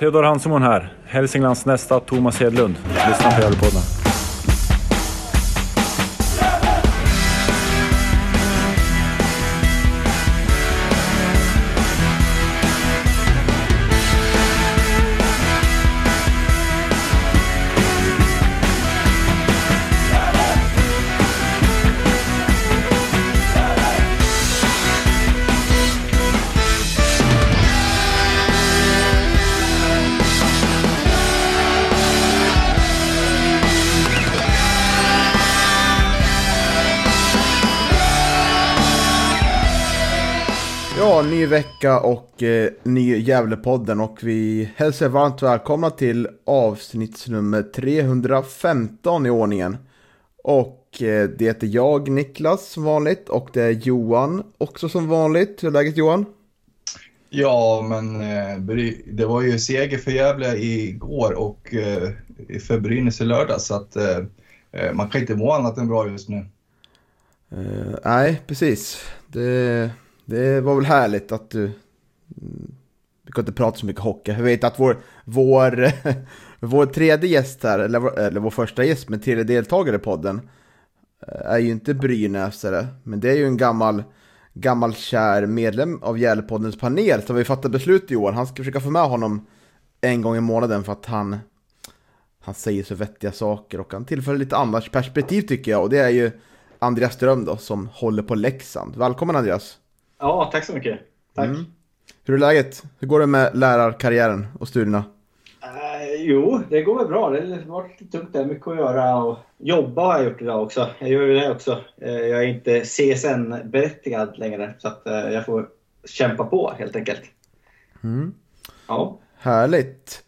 Theodor Hansemon här, Hälsinglands nästa Thomas Hedlund. Lyssna på Gävlepodden. Vecka och eh, ny Gävlepodden och vi hälsar er varmt välkomna till avsnittsnummer 315 i ordningen. Och eh, det är jag, Niklas, som vanligt och det är Johan också som vanligt. Hur är läget Johan? Ja, men eh, det var ju seger för Gävle igår och eh, för Brynäs i lördag så att eh, eh, man kan inte må annat än bra just nu. Eh, nej, precis. Det, det var väl härligt att du... Mm, vi kan inte prata så mycket hockey. Jag vet att vår, vår, vår tredje gäst här, eller, vår- eller vår första gäst, men tredje deltagare i podden, eh, är ju inte brynäsare, men det är ju en gammal, gammal kär medlem av Gävlepoddens panel, så vi fattat beslut i år. Han ska försöka få med honom en gång i månaden för att han, han säger så vettiga saker och han tillför lite annars perspektiv tycker jag, och det är ju Andreas Ström då, som håller på Leksand. Välkommen Andreas! Ja, tack så mycket. Tack. Mm. Hur är läget? Hur går det med lärarkarriären och studierna? Eh, jo, det går väl bra. Det har varit lite tungt. Det är mycket att göra och jobba har jag gjort idag också. Jag gör ju det också. Eh, jag är inte CSN-berättigad längre så att eh, jag får kämpa på helt enkelt. Mm. Ja. Härligt!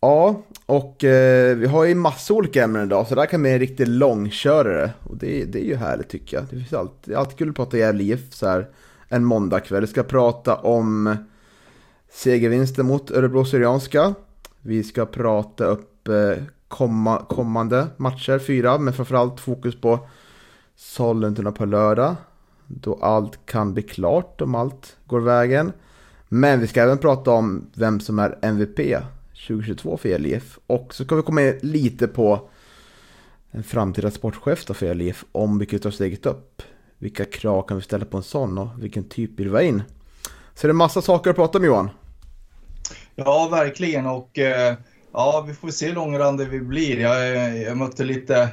Ja, och eh, vi har ju massa olika ämnen idag, så det här kan bli en riktig långkörare. Och det, det är ju härligt tycker jag. Det finns alltid, det är alltid kul att prata Gävle IF så här en måndagkväll. Vi ska prata om segervinsten mot Örebro Syrianska. Vi ska prata upp eh, komma, kommande matcher, fyra, men framförallt fokus på Sollentuna på lördag. Då allt kan bli klart om allt går vägen. Men vi ska även prata om vem som är MVP 2022 för ELIF. Och så ska vi komma in lite på en framtida sportchef då för ELIF Om vi kan ta steget upp. Vilka krav kan vi ställa på en sån och vilken typ vill vi ha in? Så det är massa saker att prata om Johan. Ja, verkligen och eh, ja, vi får se hur långrandiga vi blir. Jag, jag mötte lite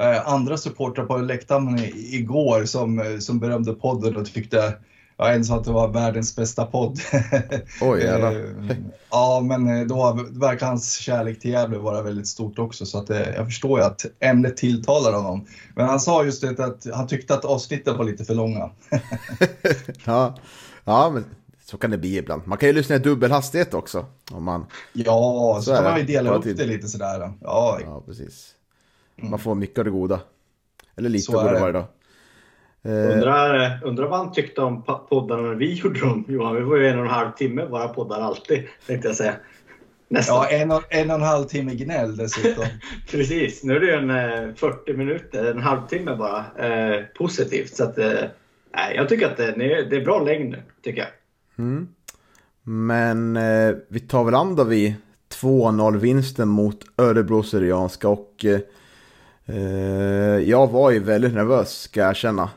eh, andra supportrar på läktaren igår som, eh, som berömde podden och tyckte Ja, en sa att det var världens bästa podd. Oj, jävlar. Eh, ja, men eh, då verkar hans kärlek till Gävle vara väldigt stort också. Så att, eh, jag förstår ju att ämnet tilltalar honom. Men han sa just det att han tyckte att avsnitten var lite för långa. Ja, ja men så kan det bli ibland. Man kan ju lyssna i dubbelhastighet också. Om man, Ja, så, Så kan man ju dela upp tid. det lite sådär. Ja, ja, precis. Man får mycket av det goda. Eller lite av det. varje dag. Eh, Undrar, undrar vad han tyckte om poddarna när vi gjorde dem Johan. Vi var ju en och en halv timme våra poddar alltid tänkte jag säga. Nästan. ja en, och, en och en halv timme gnäll dessutom. Precis. Nu är det ju en eh, 40 minuter, en halvtimme bara. Eh, positivt. Så att, eh, nej, jag tycker att det, är- det är bra längd nu, tycker jag. Mm. Men eh, vi tar väl an då vi 2-0 vinsten mot Örebro Syrianska och eh, eh, jag var ju väldigt nervös ska jag erkänna.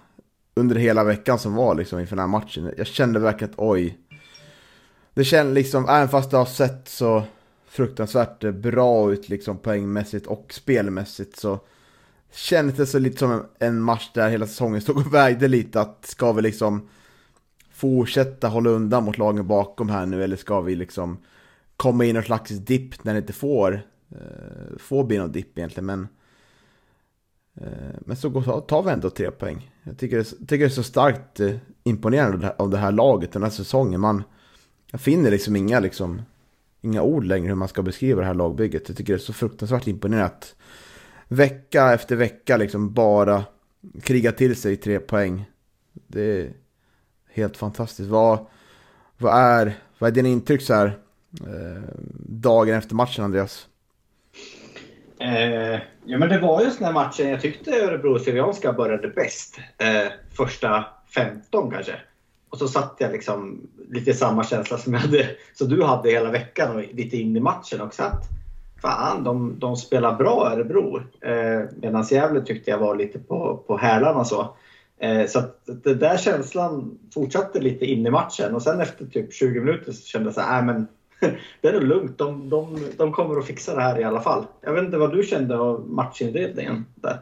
Under hela veckan som var liksom inför den här matchen. Jag kände verkligen att oj. Det kändes liksom, även fast det har sett så fruktansvärt bra ut liksom poängmässigt och spelmässigt så kändes det så lite som en, en match där hela säsongen stod och vägde lite att ska vi liksom fortsätta hålla undan mot lagen bakom här nu eller ska vi liksom komma in i någon slags dipp när det inte får, eh, får bli någon dipp egentligen men eh, men så går, tar vi ändå tre poäng. Jag tycker det, tycker det är så starkt eh, imponerande av det, här, av det här laget den här säsongen. Man, jag finner liksom inga, liksom inga ord längre hur man ska beskriva det här lagbygget. Jag tycker det är så fruktansvärt imponerande att vecka efter vecka liksom bara kriga till sig tre poäng. Det är helt fantastiskt. Vad, vad, är, vad är dina intryck så här eh, dagen efter matchen Andreas? Eh, ja men det var just den här matchen jag tyckte Örebro Syrianska började bäst. Eh, första 15 kanske. och så satt jag liksom lite samma känsla som, jag hade, som du hade hela veckan och lite in i matchen också. Att, fan, de, de spelar bra Örebro. Eh, Medan Gävle tyckte jag var lite på, på hälarna så. Eh, så att den där känslan fortsatte lite in i matchen och sen efter typ 20 minuter så kände jag så här, äh, men det är nog lugnt. De, de, de kommer att fixa det här i alla fall. Jag vet inte vad du kände av matchinledningen där?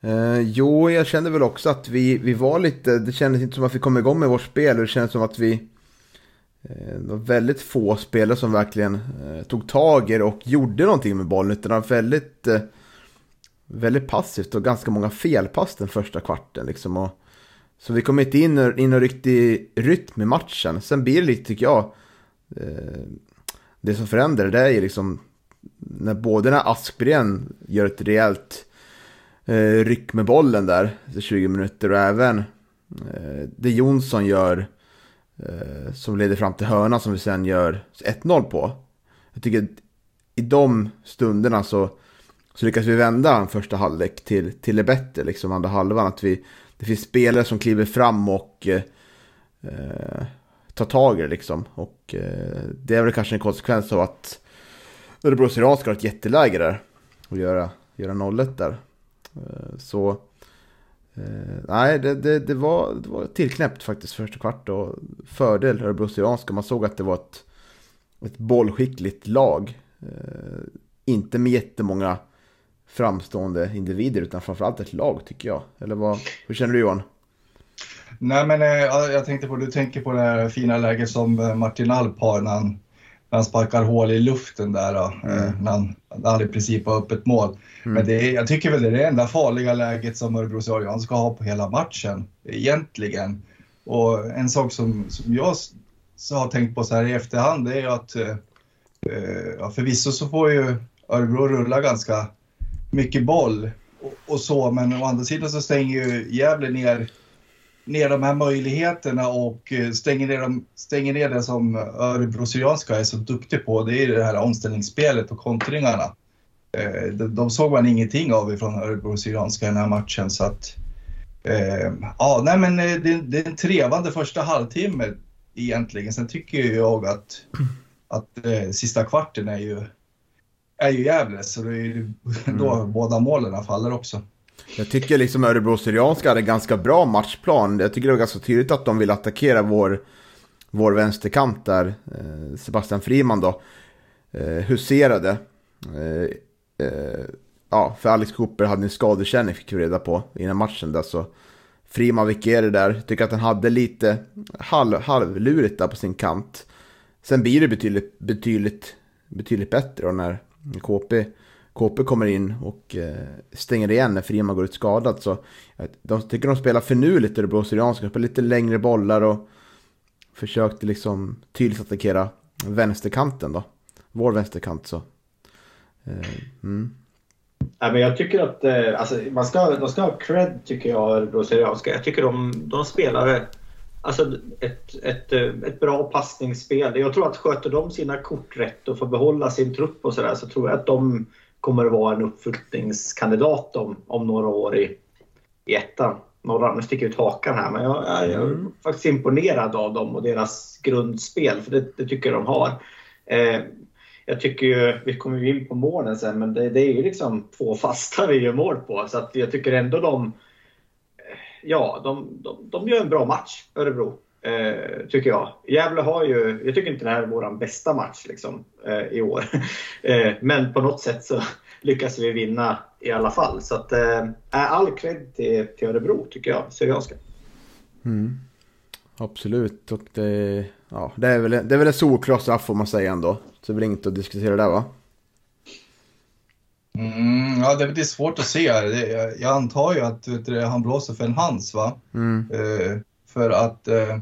Eh, jo, jag kände väl också att vi, vi var lite, det kändes inte som att vi kom igång med vårt spel. Det kändes som att vi, eh, det var väldigt få spelare som verkligen eh, tog tag i det och gjorde någonting med bollen. Utan det var väldigt, eh, väldigt passivt och ganska många felpass den första kvarten. Liksom, och, så vi kom inte in, in och riktig rytm i matchen. Sen blir det lite, tycker jag, Eh, det som förändrar det är ju liksom när både när Aspgren gör ett rejält eh, ryck med bollen där, 20 minuter och även eh, det Jonsson gör eh, som leder fram till hörna som vi sen gör 1-0 på. Jag tycker att i de stunderna så, så lyckas vi vända en första halvlek till, till det bättre, liksom andra halvan. Att vi, det finns spelare som kliver fram och eh, eh ta tag i det liksom. Och eh, det är väl kanske en konsekvens av att Örebro Syrianska har ett jätteläge där. Och göra, göra nollet där. Eh, så eh, nej, det, det, det, var, det var tillknäppt faktiskt första kvart och fördel Örebro Syrianska. Man såg att det var ett, ett bollskickligt lag. Eh, inte med jättemånga framstående individer utan framförallt ett lag tycker jag. Eller vad, hur känner du Johan? Nej men jag tänkte på, du tänker på det här fina läget som Martin Alp har när han han sparkar hål i luften där då, mm. Eh, när, han, när han i princip har öppet mål. Mm. Men det är, jag tycker väl det är det enda farliga läget som Örebro Söderjan ska ha på hela matchen egentligen. Och en sak som, som jag så har tänkt på så här i efterhand det är att eh, eh, förvisso så får ju Örebro rulla ganska mycket boll och, och så men å andra sidan så stänger ju Gävle ner ner de här möjligheterna och eh, stänger ner, dem, stänger ner det som Örebro Syrianska är så duktig på. Det är det här omställningsspelet och kontringarna. Eh, de såg man ingenting av ifrån Örebro Syrianska i den här matchen. Så att, eh, ja, nej men det, det är en trevande första halvtimme egentligen. Sen tycker jag att, att eh, sista kvarten är ju, är ju Gävles så det är ju då mm. båda målen faller också. Jag tycker liksom Örebro Syrianska hade en ganska bra matchplan. Jag tycker det var ganska tydligt att de ville attackera vår, vår vänsterkant där. Eh, Sebastian Friman då. Eh, huserade. Eh, eh, ja, för Alex Cooper hade en skadekänning fick vi reda på innan matchen där. Så Friman vikerade där. Jag tycker att han hade lite halv, halvlurigt där på sin kant. Sen blir det betydligt, betydligt, betydligt bättre då när KP KP kommer in och eh, stänger igen när Friman går ut skadad. Så eh, de tycker de spelar finurligt Örebro Syrianska, spelar lite längre bollar och försökte liksom tydligt attackera vänsterkanten då. Vår vänsterkant så. Eh, mm. Ja, men jag tycker att alltså, man ska, de ska ha cred tycker jag, Örebro Syrianska. Jag tycker de, de spelar alltså, ett, ett, ett bra passningsspel. Jag tror att sköter de sina kort rätt och får behålla sin trupp och sådär så tror jag att de kommer att vara en uppflyttningskandidat om, om några år i, i ettan. Några, nu sticker ut hakan här, men jag, jag, jag är mm. faktiskt imponerad av dem och deras grundspel, för det, det tycker jag de har. Eh, jag tycker ju, vi kommer ju in på målen sen, men det, det är ju liksom två fasta vi gör mål på. Så att jag tycker ändå de, ja, de, de, de gör en bra match, Örebro. Eh, tycker jag. Gävle har ju, jag tycker inte det här är vår bästa match liksom, eh, i år. eh, men på något sätt så lyckas vi vinna i alla fall. Så att, eh, all cred till, till Örebro tycker jag, Syrianska. Mm. Absolut, och det, ja, det, är väl, det är väl en solklar straff får man säga ändå. Så det är väl inget att diskutera där va? Mm, ja, det är svårt att se. Jag antar ju att du, han blåser för en hands va? Mm. För att eh,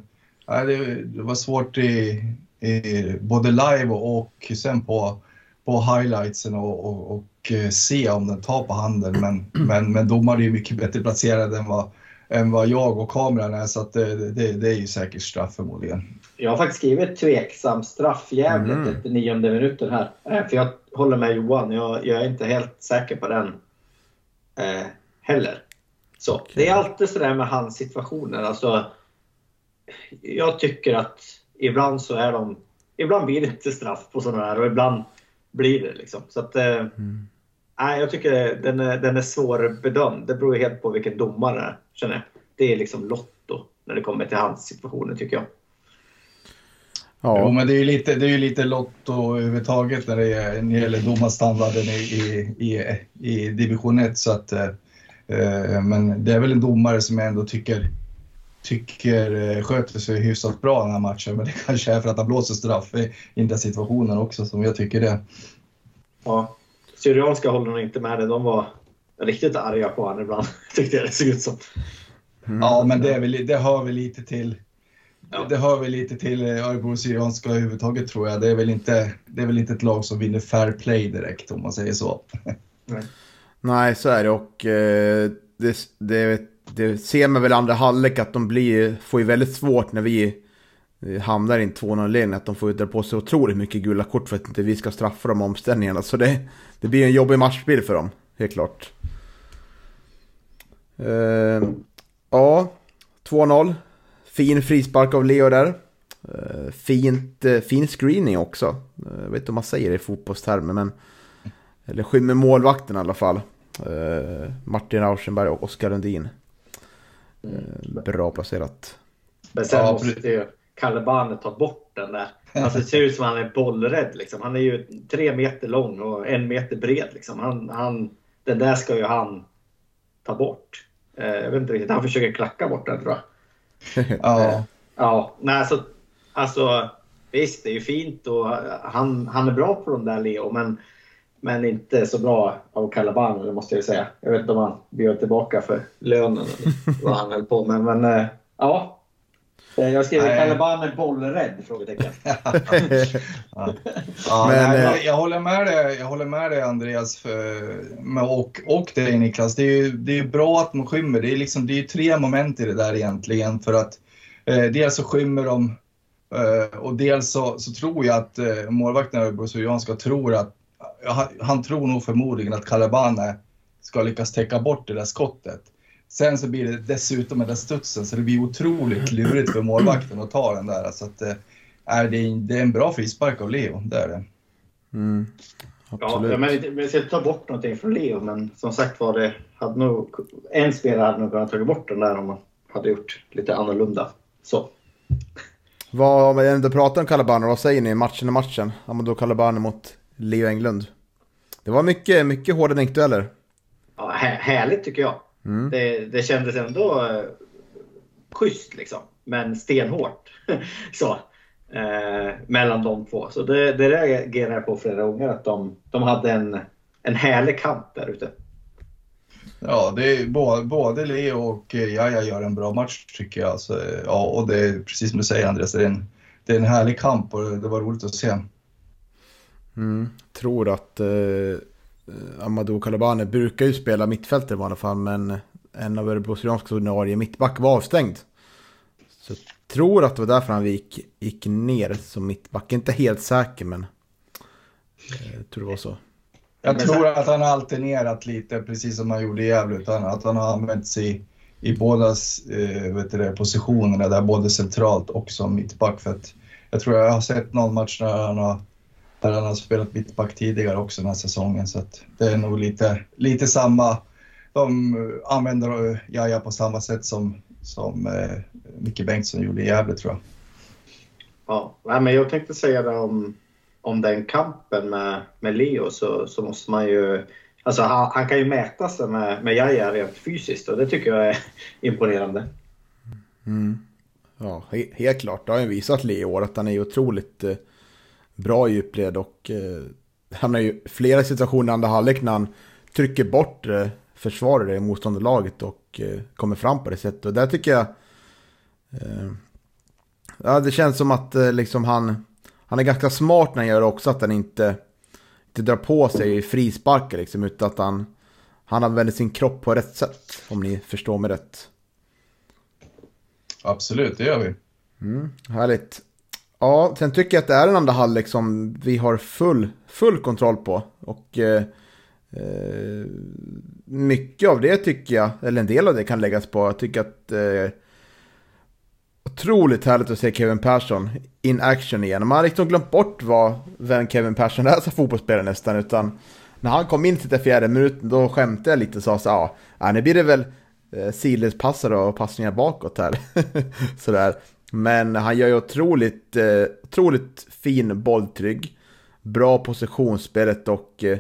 det, det, var svårt i, i, både live och sen på, på highlightsen och, och, och eh, se om den tar på handen. Men, men, men domaren är ju mycket bättre placerad än vad, än vad jag och kameran är så att det, det, det är ju säkert straff förmodligen. Jag har faktiskt skrivit tveksam straff jävligt mm. efter nionde minuten här. Eh, för jag håller med Johan, jag, jag är inte helt säker på den eh, heller. Så, okay. Det är alltid sådär med hans situationer. Alltså, jag tycker att ibland så är de... Ibland blir det inte straff på sådana här och ibland blir det liksom. Så att... Eh, mm. Nej, jag tycker den är, den är svårbedömd. Det beror helt på vilken domare det är, känner jag. Det är liksom lotto när det kommer till hans situationer tycker jag. Ja. Jo, men det är ju lite, det är lite lotto överhuvudtaget när det, är, när det gäller domarstandarden i, i, i, i division 1. Så att, eh, men det är väl en domare som jag ändå tycker, tycker eh, sköter sig hyfsat bra den här matchen. Men det kanske är för att han blåser straff i, i den situationen också som jag tycker det. Ja, Syrianska håller nog inte med det. De var riktigt arga på honom ibland, tyckte jag det såg ut som. Mm. Ja, men det, är väl, det hör väl lite till Ja. Det hör väl lite till eh, Örebro Syrianska överhuvudtaget tror jag. Det är, väl inte, det är väl inte ett lag som vinner fair play direkt om man säger så. Nej, Nej så är det och eh, det, det, det, ser man väl andra halvlek att de blir, får ju väldigt svårt när vi eh, hamnar i en 2-0-ledning. Att de får dra på sig otroligt mycket gula kort för att inte vi ska straffa dem omställningarna. Så det, det blir en jobbig matchbild för dem, helt klart. Uh, ja, 2-0. Fin frispark av Leo där. Uh, fint, uh, fin screening också. Uh, jag vet inte om man säger det i fotbollstermer men... Eller skymmer målvakten i alla fall. Martin Rauschenberg och Oskar Lundin bra placerat. Men sen ja, måste ju Kalle Barnet ta bort den där. Alltså det ser ut som han är bollrädd liksom. Han är ju tre meter lång och en meter bred liksom. Han, han, den där ska ju han ta bort. Jag vet inte riktigt, han försöker klacka bort den tror jag ja. ja, nej alltså, alltså visst det är ju fint och han, han är bra på de där Leo men, men inte så bra av Calaban det måste jag säga. Jag vet inte om han bjöd tillbaka för lönen eller vad han höll på med men äh, ja. Eh, jag skriver Calaban är bollrädd? Frågetecken. ja. Ja, men, nej, jag, jag, håller med dig, jag håller med dig Andreas för, och, och dig Niklas. Det är ju det är bra att man skymmer. Det är, liksom, det är tre moment i det där egentligen. För att eh, dels så skymmer de eh, och dels så, så, tror jag att eh, målvakten Örebro Syrianska tror att han, tror nog förmodligen att Calabane ska lyckas täcka bort det där skottet. Sen så blir det dessutom den där studsen så det blir otroligt lurigt för målvakten att ta den där. Så att, äh, det, är, det är en bra frispark av Leo, det är det. Mm. Absolut. Ja, men vi ska inte ta bort någonting från Leo, men som sagt var det hade nog, en spelare hade nog kunnat ta bort den där om man hade gjort lite annorlunda. Så. Vad, om vi ändå pratar om Calabane, vad säger ni matchen i matchen? Amadou Calabane mot Leo Englund. Det var mycket, mycket hårda nickdueller. Ja, härligt tycker jag. Mm. Det, det kändes ändå eh, schysst liksom, men stenhårt. så, eh, mellan de två. Så det, det reagerade jag på flera gånger, att de, de hade en, en härlig kamp där ute. Ja, det är, både, både Leo och Jaja gör en bra match tycker jag. Så, ja, och det är precis som du säger Andreas, det är en, det är en härlig kamp och det var roligt att se. Mm, tror att eh, Eh, Amadou Kalabane brukar ju spela mittfältare i vanliga fall, men en av Örebro Syrianskas ordinarie mittback var avstängd. Så jag tror att det var därför han gick, gick ner som mittback. Inte helt säker, men jag eh, tror det var så. Jag tror att han har alternerat lite, precis som han gjorde i Gävle, utan att han har använt sig i båda eh, positionerna, där både centralt och som mittback. För att jag tror jag har sett någon match när han har där han har spelat mittback tidigare också den här säsongen. Så det är nog lite, lite samma. De använder Jaja på samma sätt som, som eh, Micke Bengtsson gjorde i Gävle tror jag. Ja, men jag tänkte säga det om, om den kampen med, med Leo så, så måste man ju... Alltså han, han kan ju mäta sig med, med Jaja rent fysiskt och det tycker jag är imponerande. Mm. Ja, helt klart. Det har ju visat Leo att han är otroligt bra djupled och eh, hamnar ju flera situationer i andra halvlek när han trycker bort eh, försvarare i motståndarlaget och eh, kommer fram på det sättet. Och där tycker jag... Eh, ja, det känns som att eh, liksom han, han är ganska smart när han gör det också, att han inte, inte drar på sig frisparkar liksom, utan att han, han använder sin kropp på rätt sätt, om ni förstår mig rätt. Absolut, det gör vi. Mm, härligt. Ja, sen tycker jag att det är en andra halvlek som vi har full, full kontroll på. Och eh, eh, mycket av det tycker jag, eller en del av det kan läggas på, jag tycker att, eh, otroligt härligt att se Kevin Persson in action igen. Man har liksom glömt bort vad, vem Kevin Persson är som fotbollsspelare nästan. Utan när han kom in till fjärde minuten då skämtade jag lite och sa så ja, nu blir det väl eh, sidledspassare och passningar bakåt här. Sådär. Men han gör ju otroligt, eh, otroligt fin bolltrygg. Bra positionsspelet och eh,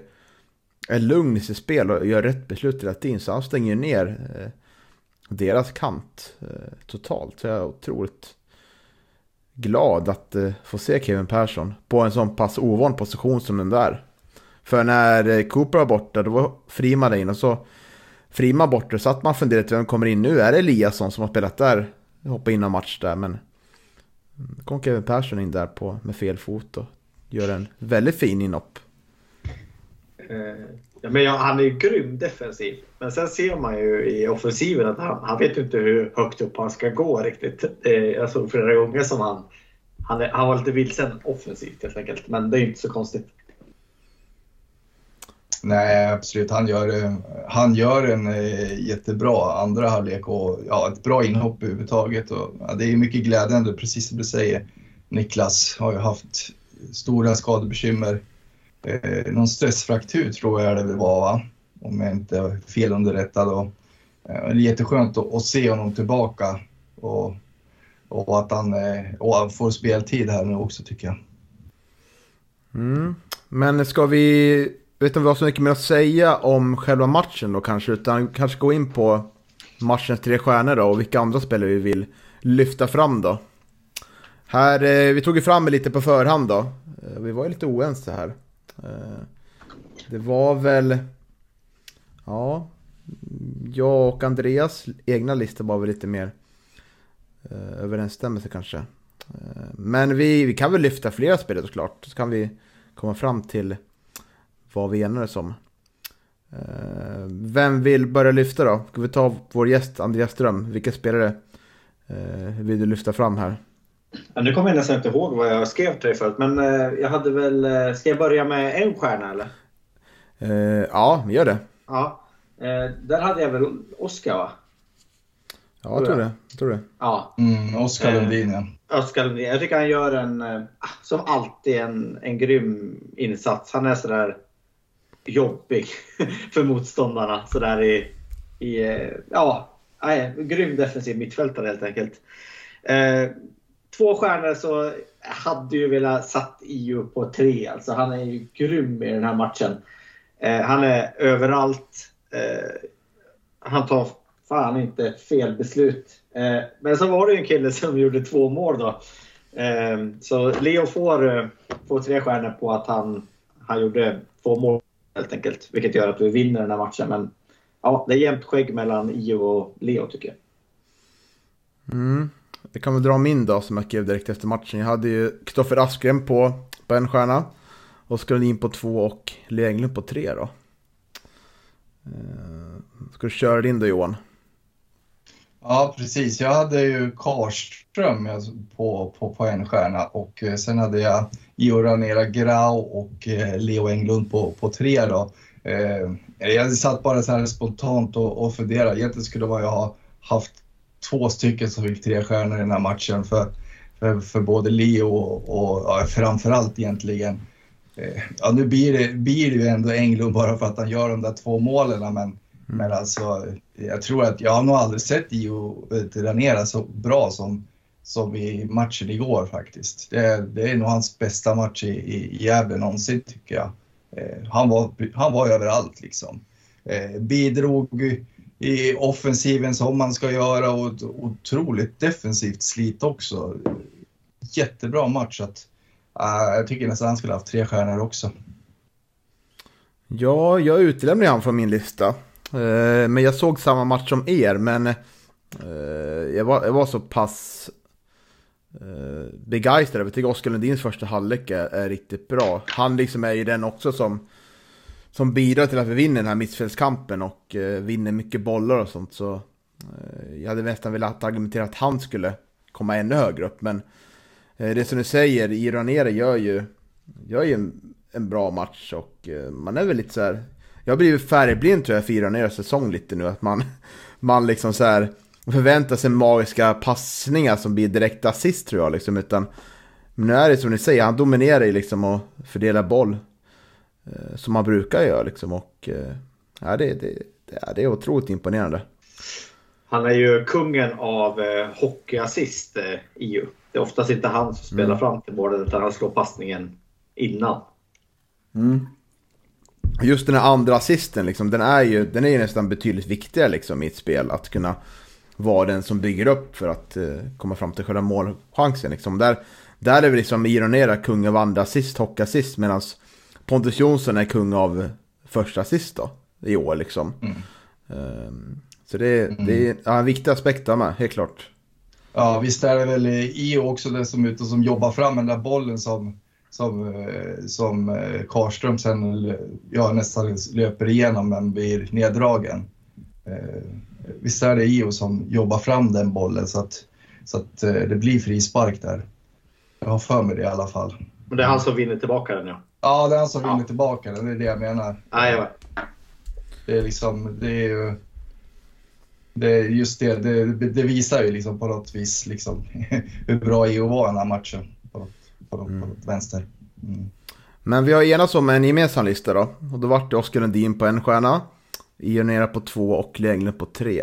är lugn i sitt spel och gör rätt beslut hela tiden. Så han stänger ju ner eh, deras kant eh, totalt. Så jag är otroligt glad att eh, få se Kevin Persson på en sån pass ovan position som den där. För när eh, Cooper var borta, då var Friman in och så Friman borta, så att man funderade vem kommer in nu? Är det Eliasson som har spelat där? Hoppa in någon match där, men kom Kevin Persson in där på, med fel fot och gör en väldigt fin inhopp. Eh, ja, men ja, han är ju grym defensiv. Men sen ser man ju i offensiven att han, han vet inte hur högt upp han ska gå riktigt. Jag såg flera gånger som han, han, är, han var lite vilsen offensivt helt enkelt. Men det är ju inte så konstigt. Nej, absolut. Han gör, eh, han gör en eh, jättebra andra halvlek och ja, ett bra inhopp överhuvudtaget. Och, ja, det är mycket glädjande, precis som du säger. Niklas har ju haft stora skadebekymmer. Eh, någon stressfraktur tror jag det var, va? om jag inte är fel underrättad. Och, eh, det är jätteskönt att, att se honom tillbaka och, och att han, eh, och han får speltid här nu också tycker jag. Mm. Men ska vi vet inte vad så mycket mer att säga om själva matchen då kanske, utan kanske gå in på matchens tre stjärnor då och vilka andra spelare vi vill lyfta fram då. Här, eh, vi tog ju fram lite på förhand då. Eh, vi var ju lite oense här. Eh, det var väl, ja, jag och Andreas egna lista var väl lite mer eh, överensstämmelse kanske. Eh, men vi, vi kan väl lyfta flera spelare såklart. Så kan vi komma fram till vad vi enades om. Eh, vem vill börja lyfta då? Ska vi ta vår gäst Andreas Ström? Vilka spelare eh, vill du lyfta fram här? Ja, nu kommer jag nästan inte ihåg vad jag skrev till dig förut, men eh, jag hade väl... Ska jag börja med en stjärna eller? ja, gör det. Ja, där hade jag väl Oskar va? Ja, jag tror det. Jag tror det. Ja. Mm, Oskar Lundin ja. Oskar Lundin. Jag tycker han gör en, som alltid, en, en grym insats. Han är sådär jobbig för motståndarna. Sådär i, i eh, ja, nej, grym defensiv mittfältare helt enkelt. Eh, två stjärnor så hade ju velat satt EU på tre. Alltså han är ju grym i den här matchen. Eh, han är överallt. Eh, han tar fan inte fel beslut. Eh, men så var det ju en kille som gjorde två mål då. Eh, så Leo får, eh, får tre stjärnor på att han, han gjorde två mål helt enkelt. Vilket gör att vi vinner den här matchen. Men ja, det är jämnt skägg mellan Io och Leo tycker jag. Mm. Jag kan väl dra min då som jag skrev direkt efter matchen. Jag hade ju Kristoffer Askren på, på en stjärna. Oskar Lundin på två och Leo Englund på tre då. Eh, ska du köra din då Johan? Ja, precis. Jag hade ju Karström på, på, på en stjärna och eh, sen hade jag Ioranera Grau och eh, Leo Englund på, på tre. Då. Eh, jag satt bara så här spontant och, och funderade. Egentligen skulle man ju ha haft två stycken som fick tre stjärnor i den här matchen för, för, för både Leo och, och ja, framförallt egentligen Ja, nu blir det, blir det ju ändå Englund bara för att han gör de där två målen, men Mm. Men alltså, jag tror att jag har nog aldrig sett Io Ranera så bra som, som i matchen igår faktiskt. Det, det är nog hans bästa match i, i Gävle någonsin tycker jag. Eh, han, var, han var överallt liksom. Eh, bidrog i offensiven som man ska göra och ett otroligt defensivt slit också. Jättebra match. Att, uh, jag tycker nästan han skulle haft tre stjärnor också. Ja, jag utelämnar han från min lista. Eh, men jag såg samma match som er, men eh, jag var, jag var så pass eh, begeistrad. Jag tycker Oskar Lundins första halvlek är, är, riktigt bra. Han liksom är ju den också som, som bidrar till att vi vinner den här mittfältskampen och vinner mycket bollar och sånt. Så jag hade nästan velat argumentera att han skulle komma ännu högre upp. Men det som du säger, Iranere gör ju, gör ju en, en bra match och man är väl lite så här jag har blivit färgblind tror jag, fyra ner säsong lite nu. Att man, man liksom så här förvänta sig magiska passningar som blir direkt assist tror jag. Liksom, utan, men nu är det som ni säger, han dominerar ju liksom och fördelar boll. Eh, som man brukar göra liksom. Och, eh, ja, det, det, det, det är otroligt imponerande. Han är ju kungen av eh, hockeyassist, eh, EU. Det är oftast inte han som spelar Mm. fram till målet utan han slår passningen innan. Just den här andra assisten, liksom, den, är ju, den är ju nästan betydligt viktigare liksom, i ett spel. Att kunna vara den som bygger upp för att eh, komma fram till själva målchansen. Liksom. Där, där är vi liksom Ironera kung av andra assist, hockeyassist, medan Pontus Jonsson är kung av första assist då, i år. Liksom. Ehm, så det, det är ja, en viktig aspekt där med, helt klart. Ja, visst är det väl IO också den som är ute och som jobbar fram den där bollen som, som, eh, som eh, Karlström sen ja, nästan löper igenom men blir neddragen. Eh, Visst är det IO som jobbar fram den bollen så att, så att det blir frispark där. Jag har för mig det i alla fall. Men det är han som vinner tillbaka den ja. Ja, det är han som Ja. vinner tillbaka den, det är det jag menar. Jajamän. Det är liksom, det är ju... Det är just det, det, det visar ju liksom på något vis liksom hur bra EU var i den här matchen. På något, på vänster. Mm. Men vi har enats om en gemensam lista då. Och då vart det Oskar Lundin på en stjärna. Ionera på två och Lenglund på tre.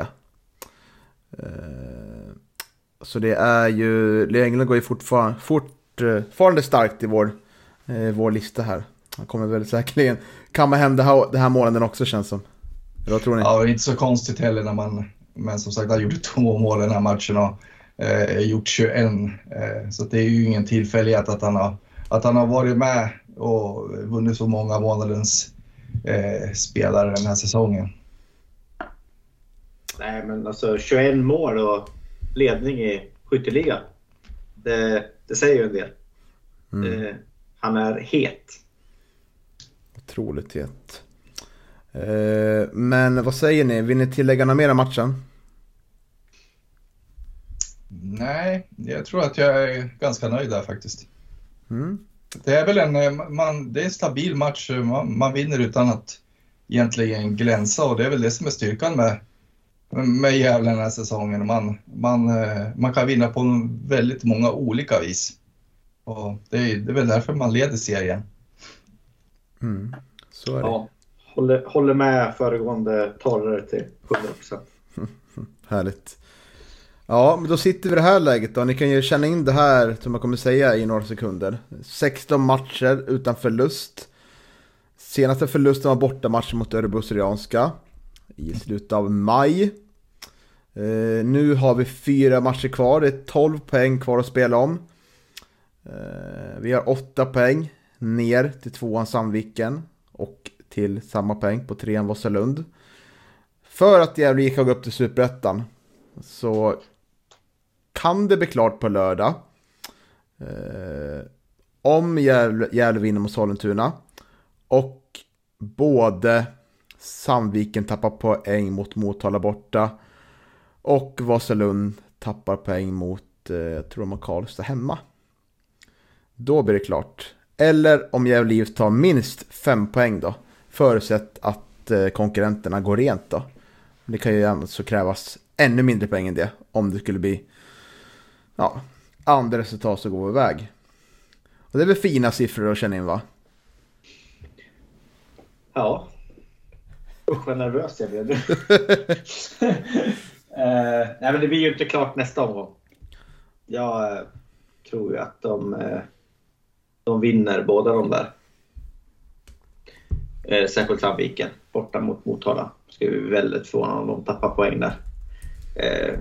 Eh, Så det är ju, Lenglund går ju fortfarande, fortfarande starkt i vår, eh, vår lista här. Han kommer väl säkerligen kamma hem det här, det här målen också känns som. Eller vad tror ni? Ja, det är inte så konstigt heller när man, men som sagt, han gjorde två mål i den här matchen och eh, gjort 21. Eh, så det är ju ingen tillfällighet att han har, att han har varit med och vunnit så många månadens eh, spelare den här säsongen. Nej men alltså 21 mål och ledning i skytteligan. Det, det säger ju en del. Eh, han är het. Otroligt het. Eh, Men vad säger ni? Vill ni tillägga något mer om matchen? Nej, jag tror att jag är ganska nöjd där faktiskt. Mm. Det är väl en, eh, man, det är en stabil match. Man, man vinner utan att egentligen glänsa och det är väl det som är styrkan med, med Gävle den här säsongen. Man, man, eh, man kan vinna på väldigt många olika vis. Och det, är, det är väl därför man leder serien. Mm. Så är det. Ja, håller, håller med föregående talare till 100%. Härligt. Ja, men då sitter vi i det här läget då. Ni kan ju känna in det här som jag kommer säga i några sekunder. 16 matcher utan förlust. Senaste förlusten var bortamatchen mot Örebro Syrianska i slutet av maj. Eh, nu har vi fyra matcher kvar. Det är 12 poäng kvar att spela om. Eh, vi har 8 poäng ner till tvåan Sandviken och till samma poäng på trean Vasalund. För att Gävle gick gå upp till Superettan så kan det bli klart på lördag. Eh, om Gävle, vinner mot Sollentuna och både Sandviken tappar poäng mot Motala borta och Vasalund tappar poäng mot, eh, jag tror de har Karlstad hemma. Då blir det klart. Eller om Gävle IF tar minst fem poäng då, förutsatt att eh, konkurrenterna går rent då. Det kan ju alltså krävas ännu mindre poäng än det om det skulle bli ja, andra resultat som går iväg. Och det är väl fina siffror att känna in va? Ja. Usch vad nervös jag blev eh, nej men det blir ju inte klart nästa omgång. Jag eh, tror ju att de, eh, de vinner båda de där. Eh, särskilt Sandviken borta mot Motala. Ska bli väldigt förvånad om de tappar poäng där. Eh,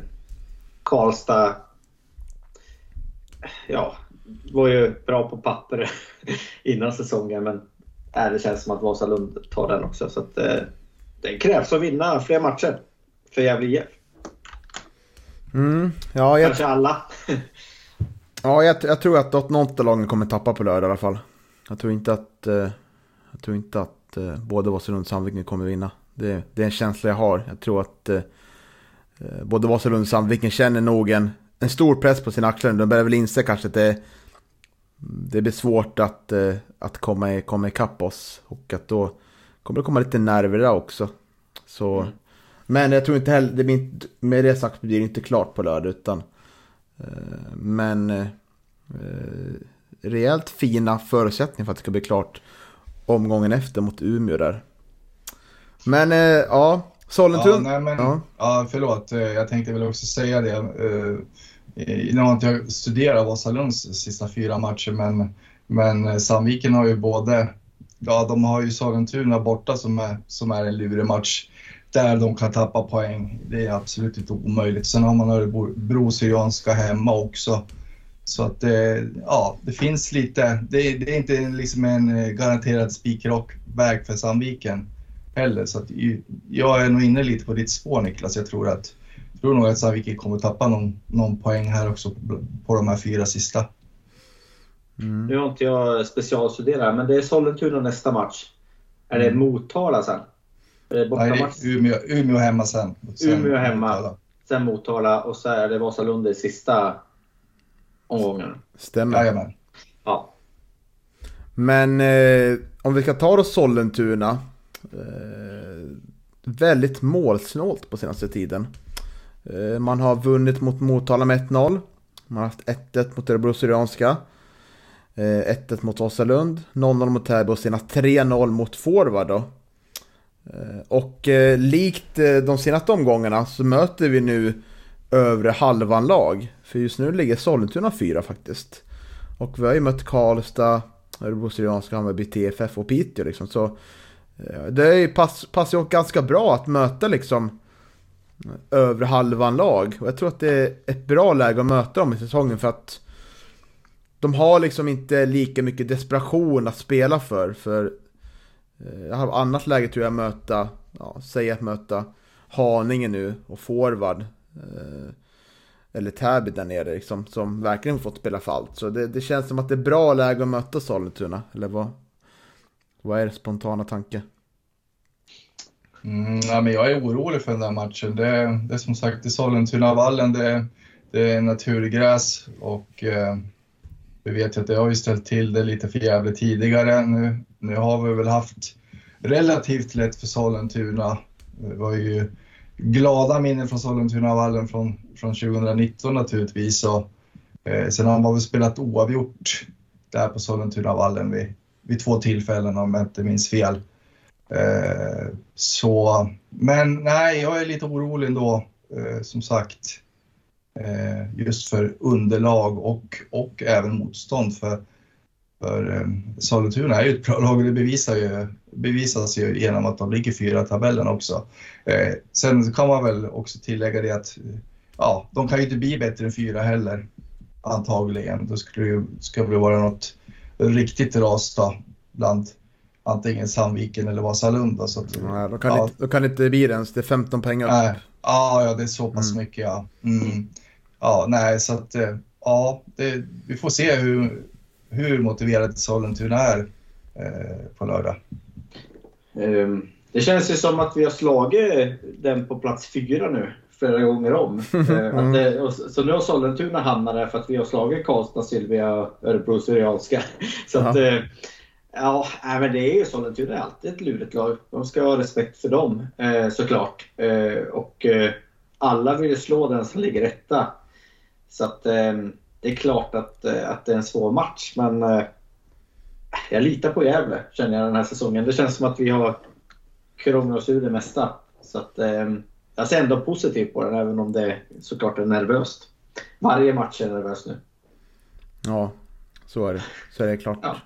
Karlstad ja, var ju bra på papper innan säsongen men äh, det känns som att Vasalund tar den också. Så att, eh, det krävs att vinna fler matcher för Gävle IF. Mm, ja, jag, Kanske alla. ja jag, jag tror att något av lagen kommer tappa på lördag i alla fall. Jag tror inte att, eh, jag tror inte att eh, både Vasalund och Sandviken kommer vinna. Det, det är en känsla jag har. Jag tror att eh, eh, både Vasalund och Sandviken känner nog en, en stor press på sina axlar. De börjar väl inse kanske att det, det blir svårt att, eh, att komma, i, komma ikapp oss. Och att då kommer det komma lite nerver där också. Så Men jag tror inte heller, det blir med det sagt blir det inte klart på lördag utan eh, Men eh, Rejält fina förutsättningar för att det ska bli klart Omgången efter mot Umeå där Men ja Sollentuna? Ja, nej, men, ja. ja, förlåt. Jag tänkte väl också säga det. Eh, nu har inte jag studerat Vasalunds sista fyra matcher, men, men eh, Sandviken har ju både ja, de har ju Sollentuna borta som är, som är en lurig match där de kan tappa poäng. Det är absolut inte omöjligt. Sen har man Örebro Syrianska hemma också. Så att det, ja, det finns lite. Det, det är inte liksom en eh, garanterad spikrock väg för Sandviken heller. Så att jag är nog inne lite på ditt spår Niklas. Jag tror, att, tror nog att Sandviken kommer tappa någon, någon poäng här också på, på de här fyra sista. Mm. Nu har inte jag specialstuderat, men det är Sollentuna nästa match. Är det mm. Motala sen? Är det? Nej, Umeå, Umeå hemma sen. sen Umeå hemma, Motala. sen Motala och så är det Vasalund i sista omgången. Stämmer. Jajamän. Ja. Men eh, om vi ska ta då Sollentuna. Eh, väldigt målsnålt på senaste tiden. Eh, man har vunnit mot Motala med 1-0. Man har haft 1-1 mot Örebro Syrianska. Eh, 1-1 mot Vasalund, 0-0 mot Täby och senast 3-0 mot Forward då. Eh, och likt de senaste omgångarna så möter vi nu övre halvan lag. För just nu ligger Sollentuna fyra faktiskt. Och vi har ju mött Karlstad, Örebro Syrianska, Hammarby, TFF och Piteå liksom. Så det pass, passar ju ganska bra att möta liksom övre halvan lag. Och jag tror att det är ett bra läge att möta dem i säsongen för att de har liksom inte lika mycket desperation att spela för. För eh, jag har annat läge tror jag möta, ja, säg att möta Haninge nu och forward. Eh, eller Täby där nere liksom, som verkligen fått spela för allt. Så det, det, känns som att det är bra läge att möta Sollentuna. Eller vad, vad är det spontana tanke? Mm, ja, men jag är orolig för den där matchen. Det, det är som sagt i Sollentuna-vallen, det, det är naturgräs och eh, vi vet ju att det har ju ställt till det lite för jävligt tidigare. Nu, nu har vi väl haft relativt lätt för Sollentuna. Det var ju glada minnen från Sollentunavallen från, från 2019 naturligtvis. Och, eh, sen har man väl spelat oavgjort där på Sollentunavallen vid, vid två tillfällen om jag inte minns fel. Eh, så, men nej, jag är lite orolig ändå, eh, som sagt. Eh, just för underlag och, och även motstånd. För, för eh, Sollentuna är ju ett bra lag och det bevisar ju, bevisas ju genom att de ligger fyra i tabellen också. Eh, sen kan man väl också tillägga det att ja, de kan ju inte bli bättre än fyra heller antagligen. Då skulle det, skulle det vara något riktigt ras då, bland antingen Sandviken eller Vasalund. Så att, ja, då, kan ja. inte, då kan det inte bli det ens, det är 15 poäng upp. Nej. Ja, ja, det är så pass mm. mycket ja. Mm ja, nej, så att eh, ja, det, vi får se hur, hur motiverad Sollentuna är eh, på lördag. Um, det känns ju som att vi har slagit den på plats fyra nu flera gånger om. mm. det, så nu har Sollentuna hamnat där för att vi har slagit Karlstad, Silvia, Örebro Syrianska. Så att, uh Ja, men det är ju Sollentuna är alltid ett lurigt lag. De ska ha respekt för dem såklart. Och alla vill ju slå den som ligger etta. Så att eh, det är klart att, eh, att det är en svår match, men eh, jag litar på Gävle känner jag den här säsongen. Det känns som att vi har krånglat oss ur det mesta. Så att jag ser ändå positivt på den, även om det såklart är nervöst. Varje match är nervös nu. Ja, så är det. Så är det klart. Ja.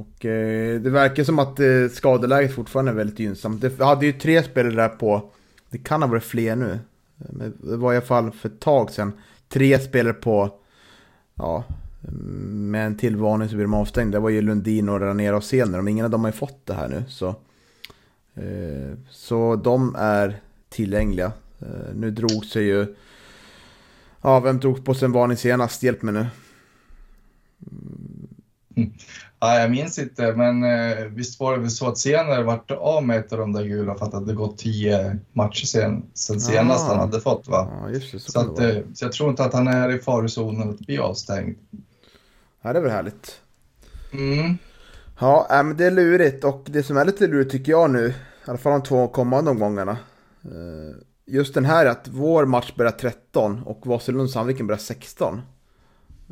Och eh, det verkar som att eh, skadeläget fortfarande är väldigt gynnsamt. Det hade ju tre spelare där på, det kan ha varit fler nu. Men det var i alla fall för ett tag sedan tre spelare på, ja, med en till varning så blir de avstängda. Det var ju Lundin och Ranera och Selner. Ingen av dem har ju fått det här nu. Så, eh, så de är tillgängliga. Eh, nu drog sig ju... Ja, vem drog på sig en varning senast? Hjälp mig nu. Mm. Ja, jag minns inte, men eh, visst var det väl så att senare vart av med ett av de där gula för att det hade gått tio matcher sen, sen senast han hade fått va? Ja, det, så, så, att, eh, så jag tror inte att han är i farozonen att bli avstängd. Ja, det är väl härligt. Mm. Ja, äh, men det är lurigt och det som är lite lurigt tycker jag nu, i alla fall de två kommande omgångarna, Eh, just den här att vår match börjar 13 och Vasalund-Sandviken börjar 16.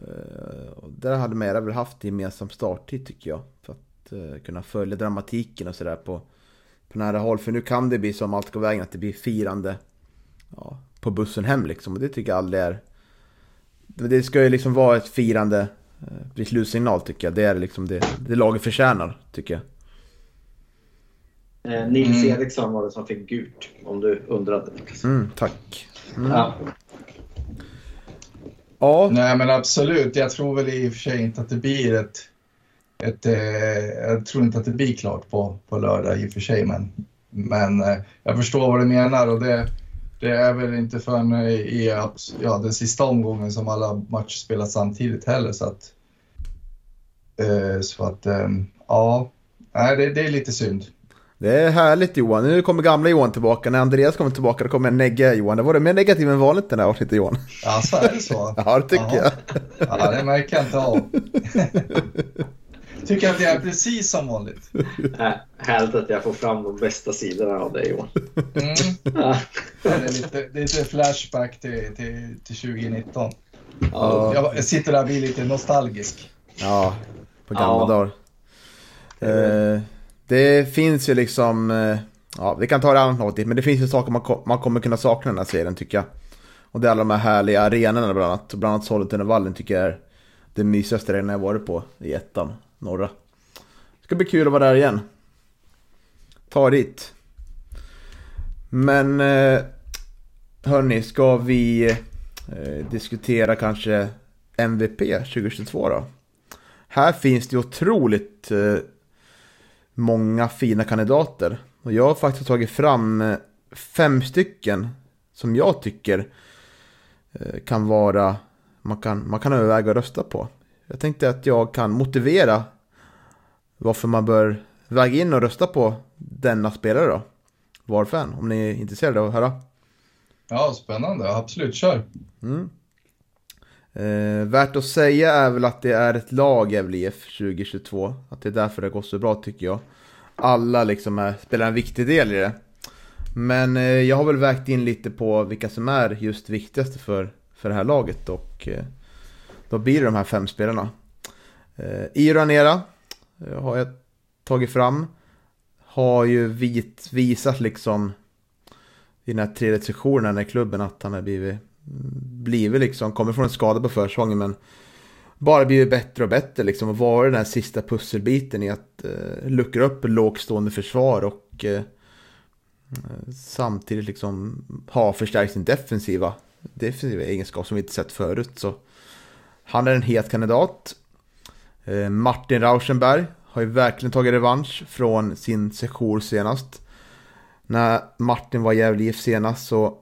Eh, där hade Mera väl haft gemensam starttid tycker jag. För att uh, kunna följa dramatiken och sådär på, på nära håll. För nu kan det bli som allt går vägen att det blir firande ja, på bussen hem liksom. Och det tycker jag aldrig är... Det ska ju liksom vara ett firande vid slutsignal tycker jag. Det är liksom det, det laget förtjänar tycker jag. Eh, Nils mm. Eriksson var det som fick gult, om du undrade. Mm, tack. Mm. Ja. Ja. Nej men absolut, jag tror väl i och för sig inte att det blir ett... ett eh, jag tror inte att det blir klart på, på lördag i och för sig men, men eh, jag förstår vad du menar och det, det är väl inte förrän i ja, den sista omgången som alla matcher spelas samtidigt heller så att... Eh, så att, eh, ja, nej, det, det är lite synd. Det är härligt Johan. Nu kommer gamla Johan tillbaka. När Andreas kommer tillbaka då kommer jag negga Johan. Det var det mer negativ än vanligt den här avsnittet Johan. Ja, så är det så? ja, det tycker Aha. jag. ja, det märker jag inte av. tycker att det är precis som vanligt. Äh, härligt att jag får fram de bästa sidorna av dig Johan. Mm. Ja. det, är lite, det är lite flashback till, till, till 2019. Ja. Jag, jag sitter där och blir lite nostalgisk. Ja, på gamla ja. dagar. Eh, det finns ju liksom, eh, ja vi kan ta det annat något men det finns ju saker man, man kommer kunna sakna den här serien tycker jag. Och det är alla de här härliga arenorna bland annat. Bland annat Sollentunavallen tycker jag är den mysigaste arenan jag varit på i ettan, norra. Det ska bli kul att vara där igen. Ta dit. Men eh, hörni, ska vi eh, diskutera kanske MVP 2022 då? Här finns det otroligt många fina kandidater. Och jag har faktiskt tagit fram eh, fem stycken som jag tycker eh, kan vara, man kan, man kan överväga att rösta på. Jag tänkte att jag kan motivera varför man bör väga in och rösta på denna spelare då. Varför? Om ni är intresserade av att höra. Ja, spännande. Absolut, kör. Mm. Eh, värt att säga är väl att det är ett lag Gävle IF 2022. Att det är därför det går så bra tycker jag. Alla liksom är, spelar en viktig del i det. Men eh, jag har väl vägt in lite på vilka som är just viktigaste för, för det här laget. Och eh, då blir det de här fem spelarna. Eh, Iro Anera eh, har jag tagit fram. Har ju vit, visat liksom i den här tredje sessionen i klubben att han har blivit blivit liksom, kommer från en skada på försäsongen men bara blivit bättre och bättre liksom och varit den här sista pusselbiten i att eh, luckra upp lågstående försvar och eh, samtidigt liksom ha förstärkt sin defensiva, defensiva egenskap som vi inte sett förut. Så han är en het kandidat. Eh, Martin Rauschenberg har ju verkligen tagit revansch från sin sejour senast. När Martin var jävlig senast så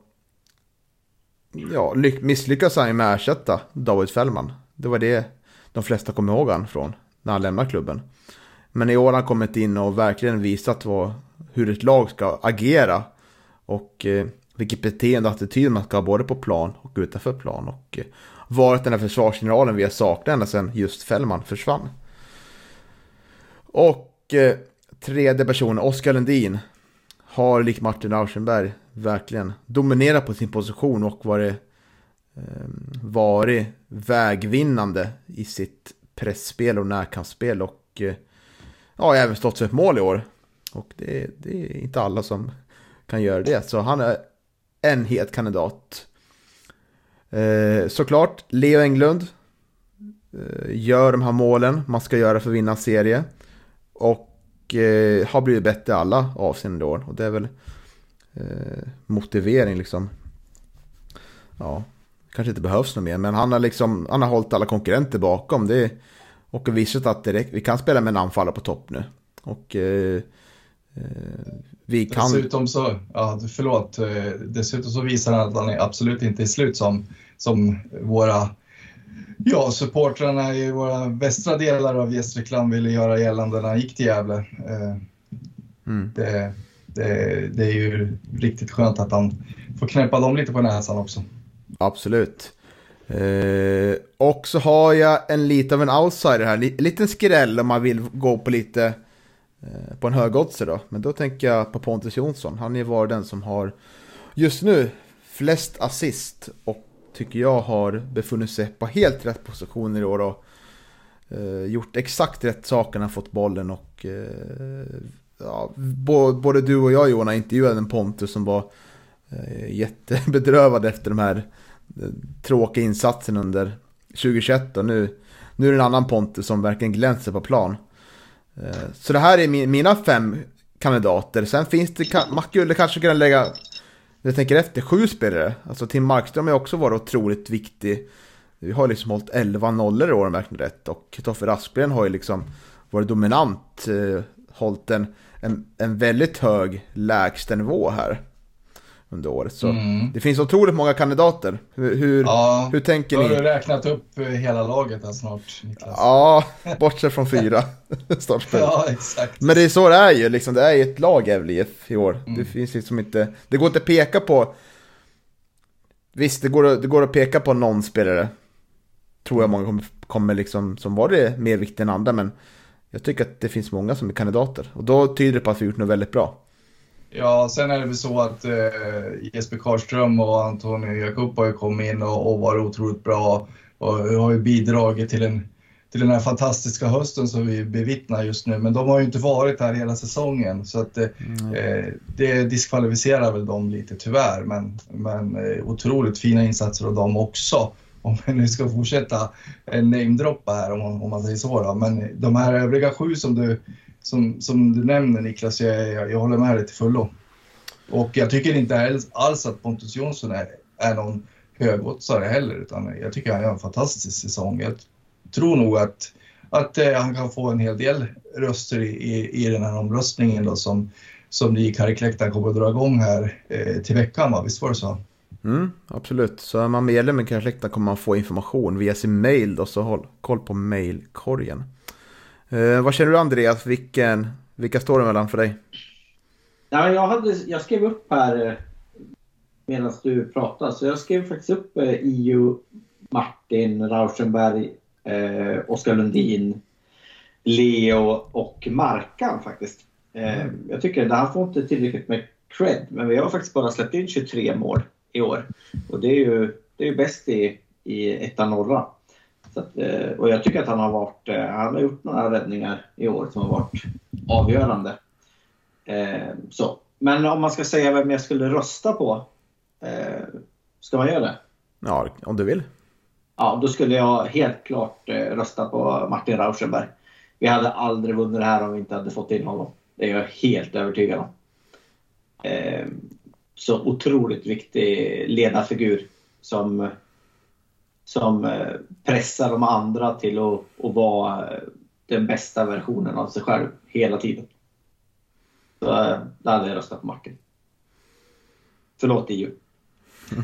Mm. ja, misslyckas han ju med att ersätta David Fällman. Det var det de flesta kommer ihåg han från när han lämnade klubben. Men i år har han kommit in och verkligen visat vad, hur ett lag ska agera. Och eh, vilket beteende och attityd man ska ha både på plan och utanför plan. Och eh, varit den här försvarsgeneralen vi har saknat ända sedan just Fällman försvann. Och eh, tredje personen, Oskar Lundin, har likt Martin Auschenberg verkligen dominerat på sin position och varit, eh, varit vägvinnande i sitt pressspel och närkampsspel och eh, ja, även stått för ett mål i år. Och det, det, är inte alla som kan göra det, så han är en het kandidat. Eh, såklart, Leo Englund eh, gör de här målen man ska göra för att vinna en serie. Och eh, har blivit bättre i alla avseenden i år. Och det är väl eh, motivering liksom. Ja, kanske inte behövs något mer, men han har liksom, han har hållit alla konkurrenter bakom. Det, och visat att det, vi kan spela med en anfallare på topp nu. Och eh, eh, vi kan... Dessutom så, ja förlåt, eh, dessutom så visar han att han är absolut inte är slut som, som våra Ja, supportrarna i våra västra delar av Gästrikland ville göra gällande när han gick till Gävle. Eh, mm. Det, det, det, är ju riktigt skönt att han får knäppa dem lite på näsan också. Absolut. Eh, och så har jag en lite av en outsider här, en liten skräll om man vill gå på lite eh, på en högoddsare då. Men då tänker jag på Pontus Jonsson. Han är ju varit den som har just nu flest assist och tycker jag har befunnit sig på helt rätt positioner i år och eh, gjort exakt rätt saker när han fått bollen och eh, ja, både du och jag Johan intervjuade en Pontus som var eh, jättebedrövad efter de här eh, tråkiga insatserna under 2021 och nu, nu är det en annan Pontus som verkligen glänser på plan. Eh, så det här är min, mina fem kandidater. Sen finns det, man skulle kanske kunna lägga jag tänker efter, sju spelare. Alltså Tim Markström har också varit otroligt viktig. Vi har liksom hållit 11 nollor i år om jag rätt. Och Kristoffer Aspgren har ju liksom varit dominant. Eh, hållit en, en, en väldigt hög lägstanivå här under året. Så mm. det finns otroligt många kandidater. Hur, hur, ja, hur tänker ni? Har du räknat upp hela laget här snart, Niklas? Ja, bortsett från fyra startspel. ja, exakt. Men det är så det är ju, liksom, det är ju ett lag Gävle IF i år. Mm. Det finns liksom inte, det går inte att peka på, visst det går, det går att peka på någon spelare, tror jag många kommer, kommer liksom, som var det mer viktigt än andra, men jag tycker att det finns många som är kandidater. Och då tyder det på att vi gjort något väldigt bra. Ja, sen är det väl så att eh, Jesper Karlström och Antonio Jakob har ju kommit in och, och varit otroligt bra och har ju bidragit till, en, till den här fantastiska hösten som vi bevittnar just nu. Men de har ju inte varit här hela säsongen så att eh, mm. det diskvalificerar väl dem lite tyvärr. Men, men eh, otroligt fina insatser av dem också. Om vi nu ska fortsätta eh, namedroppa här om man, om man säger så. Då. Men de här övriga sju som du som, som du nämner Niklas, jag, jag, jag håller med dig till fullo. Och jag tycker inte alls att Pontus Jonsson är, är någon högoddsare heller, utan jag tycker han gör en fantastisk säsong. Jag tror nog att, att eh, han kan få en hel del röster i, i, i den här omröstningen då, som, som ni i Karikläktaren kommer att dra igång här eh, till veckan, va? visst var det så? Mm, absolut, så är man medlem i Karikläktaren kommer man få information via sin mail då, så håll koll på mailkorgen. Eh, vad känner du Andreas? Vilken, vilka står det mellan för dig? Ja, jag, hade, jag skrev upp här eh, medan du pratade. Så jag skrev faktiskt upp eh, IU, Martin Rauschenberg, eh, Oskar Lundin, Leo och Markan faktiskt. Eh, mm. Jag tycker att han får inte tillräckligt med cred, men vi har faktiskt bara släppt in 23 mål i år. Och det är ju, det är bäst i, i ettan norra. Att, eh, och jag tycker att han har varit, eh, han har gjort några räddningar i år som har varit avgörande. Eh, så. Men om man ska säga vem jag skulle rösta på, ska man göra det? Ja, om du vill. Ja, då skulle jag helt klart rösta på Martin Rauschenberg. Vi hade aldrig vunnit det här om vi inte hade fått in honom. Det är jag helt övertygad om. Så otroligt viktig ledarfigur som som eh, pressar de andra till att, att vara eh, den bästa versionen av sig själv hela tiden. Så eh, där hade jag röstat på Martin. Förlåt EU.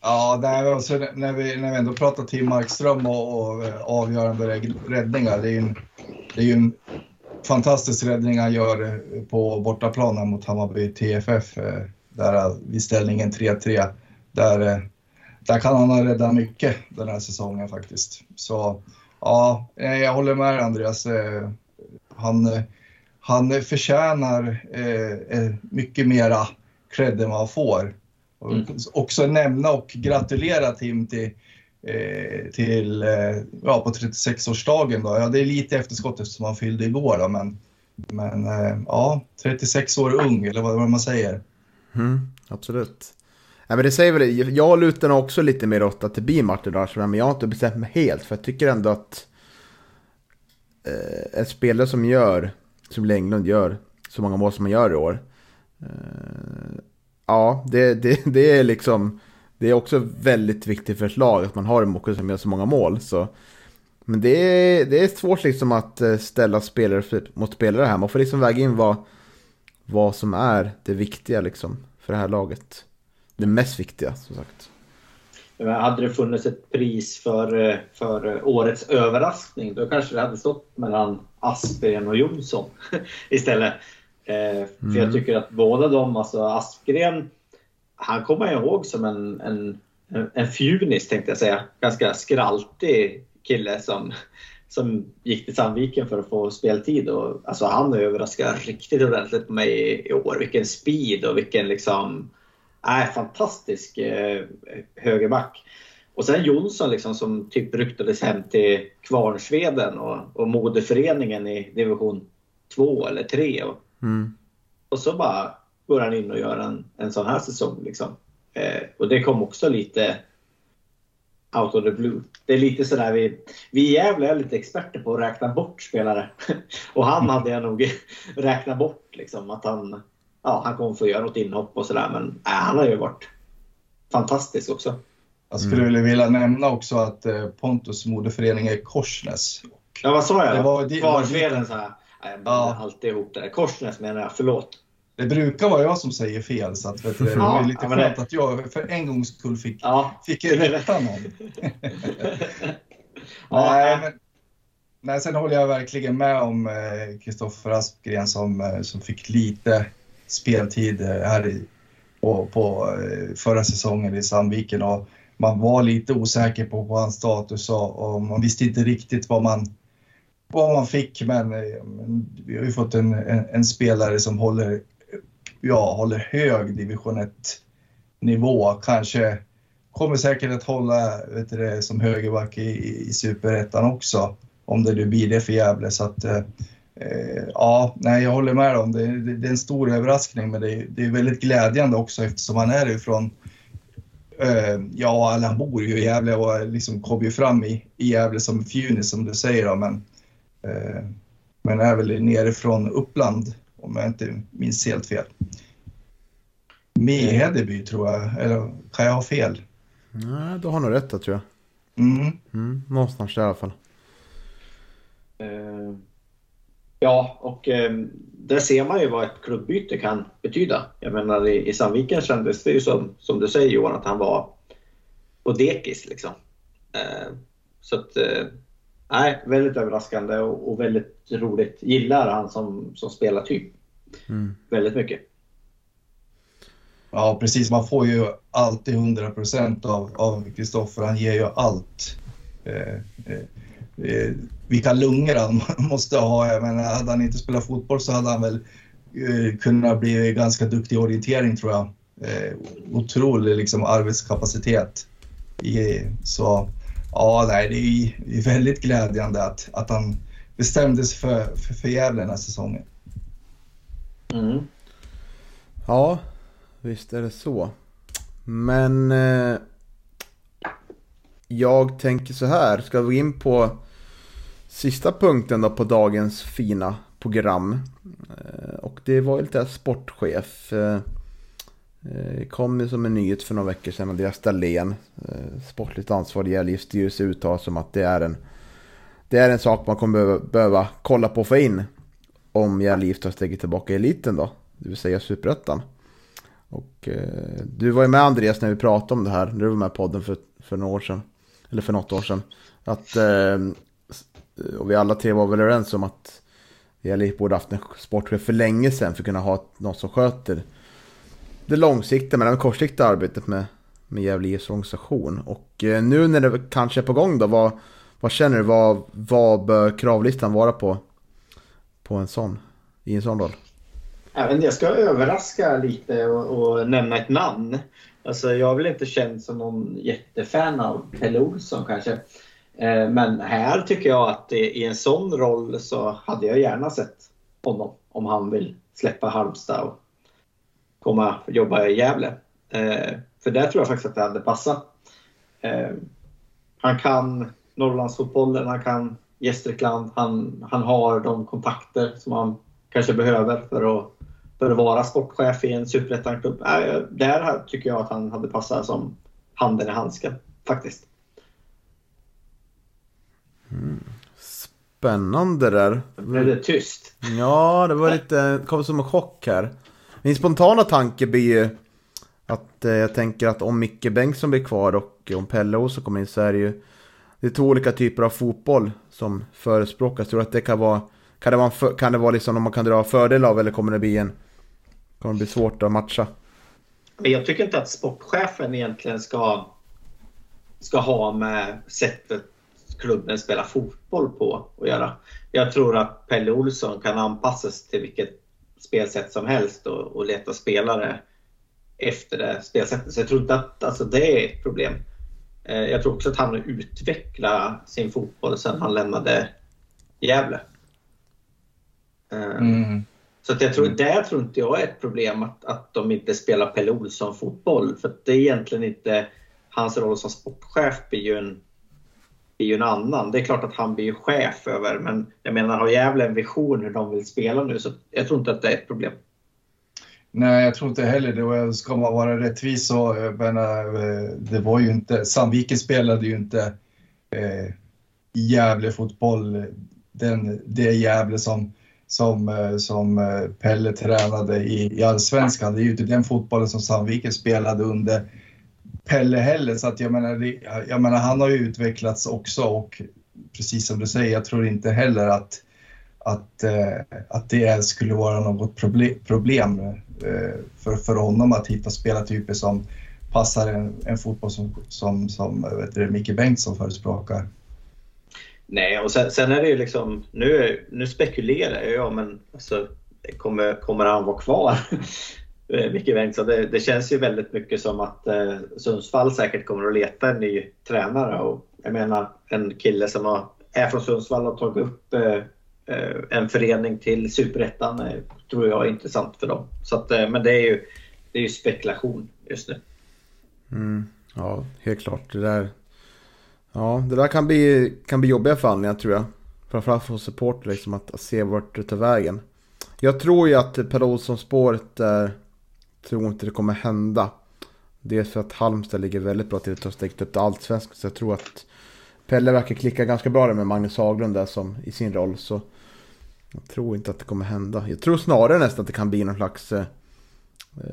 ja, nej, alltså, när, vi, när vi ändå pratar Tim Markström och, och avgörande räddningar. Det är ju en, det är ju en fantastisk räddning han gör på bortaplanen mot Hammarby TFF. Där vid ställningen 3-3. Där där kan han ha räddat mycket den här säsongen faktiskt. Så ja, eh, jag håller med Andreas. Eh, han, han förtjänar eh, mycket mera cred än vad han får. Mm. Också nämna och gratulera Tim till, till ja, på 36-årsdagen. Då. Ja, det är lite efterskott eftersom han fyllde igår, då, men, men ja, 36 år ung eller vad man säger. Mm, absolut. Ja, men det säger väl, jag lutar nog också lite mer åt att det blir Martin Rashford, men jag har inte bestämt mig helt. För jag tycker ändå att eh, en spelare som gör, som Englund gör, så många mål som han gör i år. Eh, ja, det, det, det är liksom, det är också väldigt viktigt för ett lag att man har en målskytt som gör så många mål. Så. Men det är, det är svårt liksom att eh, ställa spelare mot spelare här. Man får liksom väga in vad, vad som är det viktiga liksom för det här laget det mest viktiga som sagt. Hade det funnits ett pris för, för årets överraskning då kanske det hade stått mellan Aspgren och Jonsson istället. Eh, mm. För jag tycker att båda de, alltså Aspgren, han kommer jag ihåg som en, en, en fjunis tänkte jag säga. Ganska skraltig kille som, som gick till Sandviken för att få speltid. Och, alltså, han har överraskat riktigt ordentligt på mig i, år. Vilken speed och vilken liksom, äh, fantastisk eh, högerback. Och sen Jonsson liksom, som typ ryktades hem till Kvarnsveden och, och modeföreningen i division 2 eller 3. Och, Mm. och så bara går han in och gör en, en sån här säsong. Liksom. Eh, och det kom också lite out of the blue. Det är lite sådär, vi, vi i Gävle är lite experter på att räkna bort spelare. och han hade jag nog räknat bort liksom, att han, ja, han kommer få göra något inhopp och sådär. Men äh, han har ju varit fantastisk också. Jag skulle mm. vilja nämna också att eh, Pontus modeförening är Korsnäs. Ja, vad sa jag? Det var- det var- Kvarnsveden sa jag. Nej, Jag blandar Ja. alltid ihop det. där. Korsnäs menar jag, förlåt. Det brukar vara jag som säger fel så att, vet du, det var lite ja, men skönt det- att jag för en gångs skull fick, Ja, fick rätta någon. Ja, nej, men, nej, sen håller jag verkligen med om Kristoffer Aspgren som, eh, som fick lite speltid eh, här i, på, på eh, förra säsongen i Sandviken. Och man var lite osäker på, på hans status och, och man visste inte riktigt vad man, vad man fick. Men, eh, men vi har ju fått en, en, en spelare som håller, ja, håller hög division 1 nivå. Kanske kommer säkert att hålla vet du, som högerback i, i superettan också. Om det nu blir det för Gävle. Så att, eh, eh ja, nej, jag håller med om det. Det, det är en stor överraskning men det är, det är väldigt glädjande också eftersom han är ifrån eh, Ja, han bor ju i Gävle och liksom kom ju fram i, i Gävle som Funis som du säger. Då, men, eh, men är väl nerifrån Uppland om jag inte minns helt fel. Hedeby tror jag, eller kan jag ha fel? Nej, du har nog rätt där, tror jag. Mm. Mm, någonstans där i alla fall. Eh, Ja, och eh, där ser man ju vad ett klubbyte kan betyda. Jag menar i, i Sandviken kändes det ju som, som du säger Johan, att han var på dekis liksom. Eh, så att, eh, nej, väldigt överraskande och, och väldigt roligt. Gillar han som, som spelar typ. Mm. Väldigt mycket. Ja, precis. Man får ju alltid 100 procent av av Kristoffer. Han ger ju allt. Eh, eh, eh, vilka lungor han måste ha. Jag menar, hade han inte spelat fotboll så hade han väl eh, kunnat bli ganska duktig i orientering tror jag. Eh, otrolig liksom, arbetskapacitet. I, så ja, nej, det är ju väldigt glädjande att, att han bestämde sig för, för, för Gävle den här säsongen. Mm. Ja, visst är det så. Men eh, jag tänker så här. Ska vi gå in på sista punkten då på dagens fina program. Eh, och det var ju lite sportchef. Eh, eh kom ju som en nyhet för några veckor sedan. Andreas Dahlén, eh, sportligt ansvarig i Gävle styrelse uttalar som att det är en det är en sak man kommer behöva, behöva kolla på för in om Gävle tar steget tillbaka i eliten då, det vill säga superettan. Och eh, du var ju med Andreas när vi pratade om det här, när du var med i podden för, för några år sedan, eller för något år sedan. Att, eh, och vi alla tre var väl överens om att vi borde haft en sportchef för länge sedan för att kunna ha någon som sköter det långsiktiga men även kortsiktiga arbetet med, med Gävle IFs organisation. Och eh, nu när det kanske är på gång då, vad, vad känner du? Vad, vad bör kravlistan vara på, på en sån, i en sån roll? Även jag ska överraska lite och, och nämna ett namn. Alltså, jag är väl inte känd som någon jättefan av Pelle Olsson kanske. Eh, Men här tycker jag att i i en sån roll så hade jag gärna sett honom om han vill släppa Halmstad och komma och jobba i Gävle. Eh, För där tror jag faktiskt att det hade passat. Eh, Han kan Norrlandsfotbollen, han kan Gästrikland, han, han har de kontakter som han kanske behöver för att, för att vara sportchef i en superettan-klubb. Äh, Där tycker jag att han hade passat som handen i handsken faktiskt. Spännande där. Blev det tyst? Ja, det var lite, kom som en chock här. Min spontana tanke blir ju att eh, jag tänker att om Micke Bengtsson blir kvar och om Pelle Olsson kommer in så är det ju det är två olika typer av fotboll som förespråkas. Tror du att det kan vara, kan det vara, för, kan det vara liksom om man kan dra fördel av eller kommer det bli en, kommer det bli svårt att matcha? Men jag tycker inte att sportchefen egentligen ska, ska ha med sättet klubben spelar fotboll på att göra. Jag tror att Pelle Olsson kan anpassas till vilket spelsätt som helst och, och leta spelare efter det spelsättet. Så jag tror inte att alltså, det är ett problem. Eh, jag tror också att han har utvecklat sin fotboll sedan han lämnade Gävle. Eh, mm. Så jag tror, där tror inte jag är ett problem att, att de inte spelar Pelle Olsson-fotboll. För det är egentligen inte hans roll som sportchef blir ju en, blir ju en annan. Det är klart att han blir ju chef över, men jag menar har Gävle en vision hur de vill spela nu så jag tror inte att det är ett problem. Nej, jag tror inte heller det. Ska man vara rättvis så, menar, eh, det var ju inte, Sandviken spelade ju inte eh, Gävle-fotboll, den, det Gävle som, som, eh, som eh, Pelle tränade i, i allsvenskan. Det är ju inte den fotbollen som Sandviken spelade under Pelle heller. Så att jag menar, jag menar, han har ju utvecklats också och precis som du säger, jag tror inte heller att, att, eh, att det skulle vara något problem för, för honom att hitta spelartyper som passar en, en fotboll som, som, som vet du, Micke Bengtsson förespråkar. Nej, och sen, sen, är det ju liksom, nu, nu spekulerar jag, men alltså, kommer, kommer han vara kvar? Eh, Micke Bengtsson. Det, det, känns ju väldigt mycket som att eh, Sundsvall säkert kommer att leta en ny tränare. Och jag menar en kille som har, är från Sundsvall och tagit upp eh, Eh, en förening till superettan eh, tror jag är intressant för dem. Så att, eh, men det är, ju, det är ju spekulation just nu. Mm, ja, helt klart. Det där, ja, det där kan bli, kan bli jobbiga förhandlingar tror jag. Framförallt för support liksom att, att se vart det tar vägen. Jag tror ju att Per Olsson-spåret där tror inte det kommer hända. Dels för att Halmstad ligger väldigt bra till att ha stängt upp till allsvenskan. Så jag tror att Pelle verkar klicka ganska bra där med Magnus Haglund där som i sin roll. Så jag tror inte att det kommer hända. Jag tror snarare nästan att det kan bli någon slags eh, eh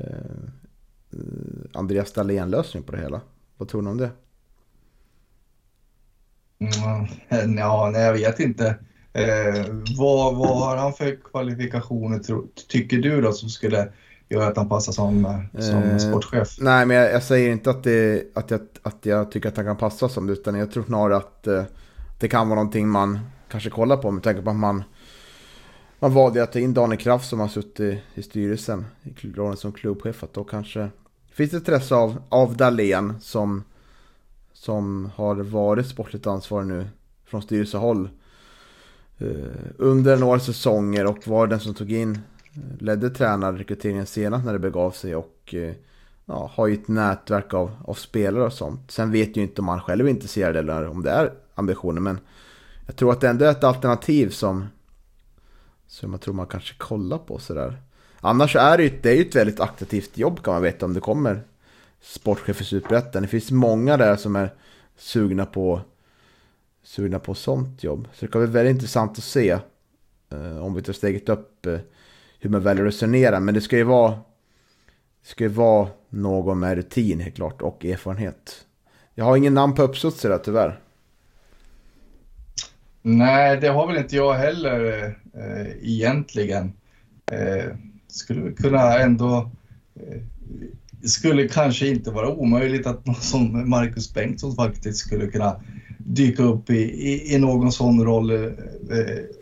Andreas Dahlén-lösning på det hela. Vad tror ni om det? Mm, ja, nej, jag vet inte. Eh, vad, vad har han för kvalifikationer, tro, tycker du då, som skulle göra att han passar som, som eh, sportchef? Nej, men jag, jag, säger inte att, det, att, jag, att jag tycker att han kan passa som det, utan jag tror snarare att eh, det kan vara någonting man kanske kollar på med tanke på att man man valde att ta in Daniel Kraft som har suttit i styrelsen i rollen som klubbchef. Att då kanske finns det intresse av, av Dahlén som, som har varit sportligt ansvarig nu från styrelsehåll eh, under några säsonger och var den som tog in, eh, ledde tränarrekryteringen senast när det begav sig och eh, ja, har ju ett nätverk av, av spelare och sånt. Sen vet ju inte om han själv är intresserad eller om det är ambitionen men jag tror att det ändå är ett alternativ som som jag tror man kanske kollar på sådär. Annars är det ju, det är ju ett väldigt attraktivt jobb kan man veta om det kommer sportchef i Superettan. Det finns många där som är sugna på, sugna på sånt jobb. Så det kan bli väldigt intressant att se eh, om vi tar steget upp eh, hur man väljer att resonera. Men det ska ju vara, det ska ju vara någon med rutin helt klart och erfarenhet. Jag har ingen namn på uppstuds där tyvärr. Nej, det har väl inte jag heller eh, egentligen. Eh, skulle kunna ändå... Eh, det skulle kanske inte vara omöjligt att någon som Marcus Bengtsson faktiskt skulle kunna dyka upp i, i, i någon sån roll eh,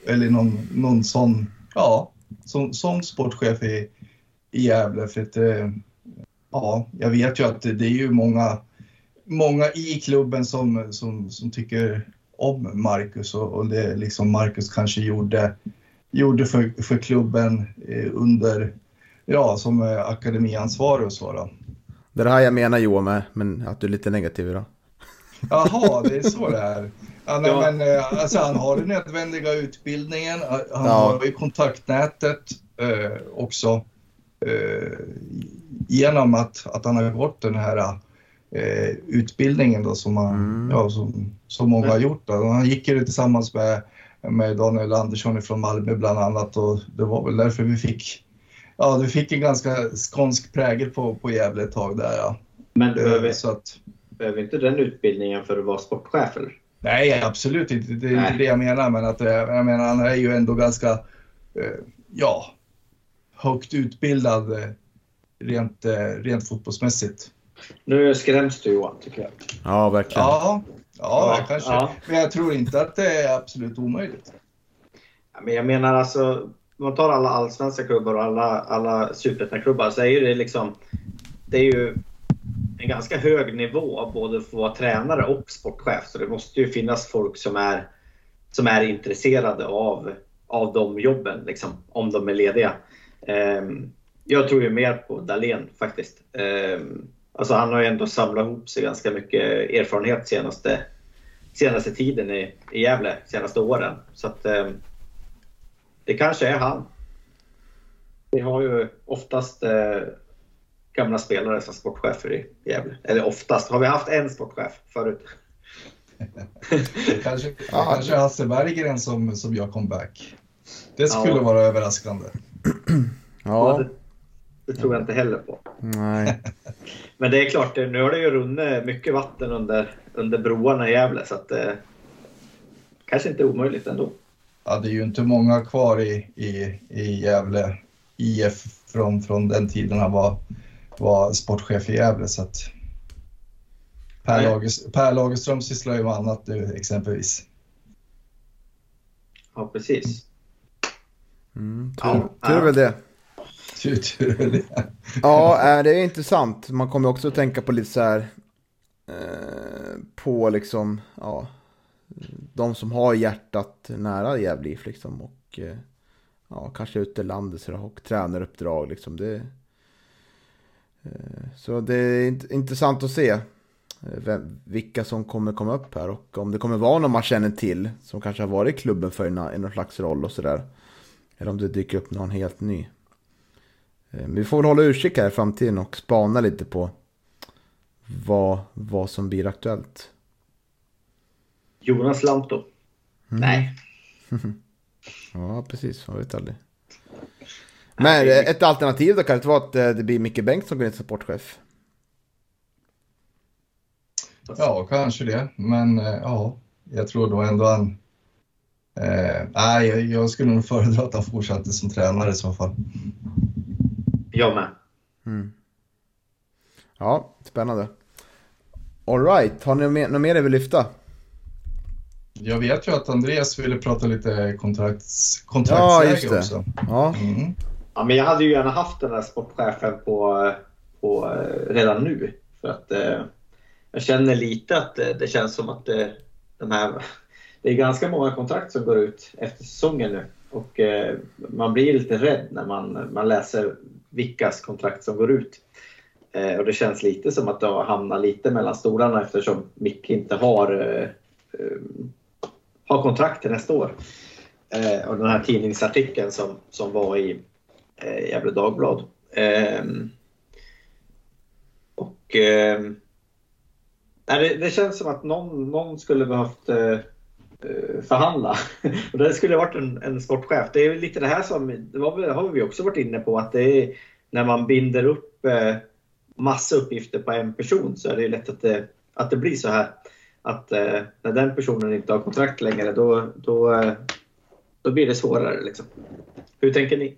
eller någon, någon sån, ja, som, som sportchef i, i Gävle. För att, eh, ja, jag vet ju att det, det är ju många, många i klubben som, som, som tycker om Marcus och, och det liksom Marcus kanske gjorde, gjorde för, för klubben eh, under, ja, som akademiansvarig och så då. Det är det här jag menar Johan med, men att du är lite negativ idag. Jaha, det är så det är. Ja, nej, ja. men, eh, alltså, han har den nödvändiga utbildningen, han ja. har ju kontaktnätet eh, också. Eh, genom att, att han har gått den här eh, utbildningen då som, man, mm. ja, som, som många har gjort. Då. Han gick ju tillsammans med, med Daniel Andersson från Malmö bland annat och det var väl därför vi fick Ja, vi fick en ganska skånsk prägel på, på Gävle ett tag där. Ja. Men du behöver, så att, behöver inte den utbildningen för att vara sportchef eller? Nej, absolut inte. Det är inte det jag menar. Men att, eh, jag menar, han är ju ändå ganska eh, ja, högt utbildad rent, rent fotbollsmässigt. Nu skräms du Johan, tycker jag. Ja, verkligen. Ja, ja, Ja, kanske. ja. Men jag tror inte att det är absolut omöjligt. Ja, Men jag menar alltså, om man tar alla allsvenska klubbar och alla, alla superettan-klubbar så är ju det liksom... Det är ju en ganska hög nivå både för att vara tränare och sportchef. Så det måste ju finnas folk som är, som är intresserade av, av de jobben, liksom, om de är lediga. Ehm, jag tror ju mer på Dahlén faktiskt. Ehm, alltså han har ju ändå samlat ihop sig ganska mycket erfarenhet senaste, senaste tiden i, i Gävle, senaste åren. Så att, ehm, det kanske är han. Vi har ju oftast eh, gamla spelare som sportchefer i Gävle. Eller oftast. Har vi haft en sportchef förut? Det kanske, det Ja. kanske är Hasse Berggren som, som gör comeback. Det skulle Ja. vara överraskande. Ja, det, det tror jag inte heller på. nej. Men det är klart, det- nu har det ju runnit mycket vatten under, under broarna i Gävle så att eh, kanske inte omöjligt ändå. Ja, det är ju inte många kvar i, i, i Gävle IF från, från den tiden han var, var sportchef i Gävle. Så att per. Lager, per Lagerström sysslar ju med annat nu exempelvis. Ja, precis. Mm, tur, Ja. tur väl det. Tur, tur är det. Ja, det är intressant. Man kommer också att tänka på lite så här. Eh, på liksom, ja. De som har hjärtat nära Gävle IF liksom. Och eh, ja, kanske ute i landet och tränaruppdrag liksom. Det, eh, så det är intressant att se. Eh, vem, vilka som kommer komma upp här och om det kommer vara någon man känner till som kanske har varit i klubben för i någon slags roll och sådär. Eller om det dyker upp någon helt ny. Men vi får väl hålla utkik här i framtiden och spana lite på vad, vad som blir aktuellt. Jonas Lantto. Nej. Ja, precis. Man vet aldrig. Men eh, ett alternativ då kan det vara att eh, det blir Micke Bengt som sportchef. Ja, kanske det. Men eh, ja, jag tror då ändå han... Eh, nej, jag- jag skulle nog föredra att han fortsatte som tränare i så fall. Jag med. Mm. Ja, spännande. Alright, har ni mer- något mer ni vill lyfta? Jag vet ju att Andreas ville prata lite kontrakts, Ja, kontraktsläge det. också. Ja, Mm. Ja, men jag hade ju gärna haft den här sportchefen på, på redan nu. För att eh, jag känner lite att det känns som att eh, de här, det är ganska många kontrakt som går ut efter säsongen nu. Och eh, man blir lite rädd när man, man läser vilkas kontrakt som går ut. Eh, och det känns lite som att det har hamnat lite mellan stolarna eftersom Micke inte har, eh, eh, har kontrakt till nästa år. Eh, och den här tidningsartikeln som, som var i eh, Gefle Dagblad. Eh, och eh, det, det känns som att någon, någon skulle behövt eh, eh förhandla. och det skulle varit en, en sportchef. Det är lite det här som, det var, har vi också varit inne på, att det är när man binder upp eh, massa uppgifter på en person så är det lätt att det, att det blir så här. Att eh, när den personen inte har kontrakt längre då, då, eh, då blir det svårare. Liksom. Hur tänker ni?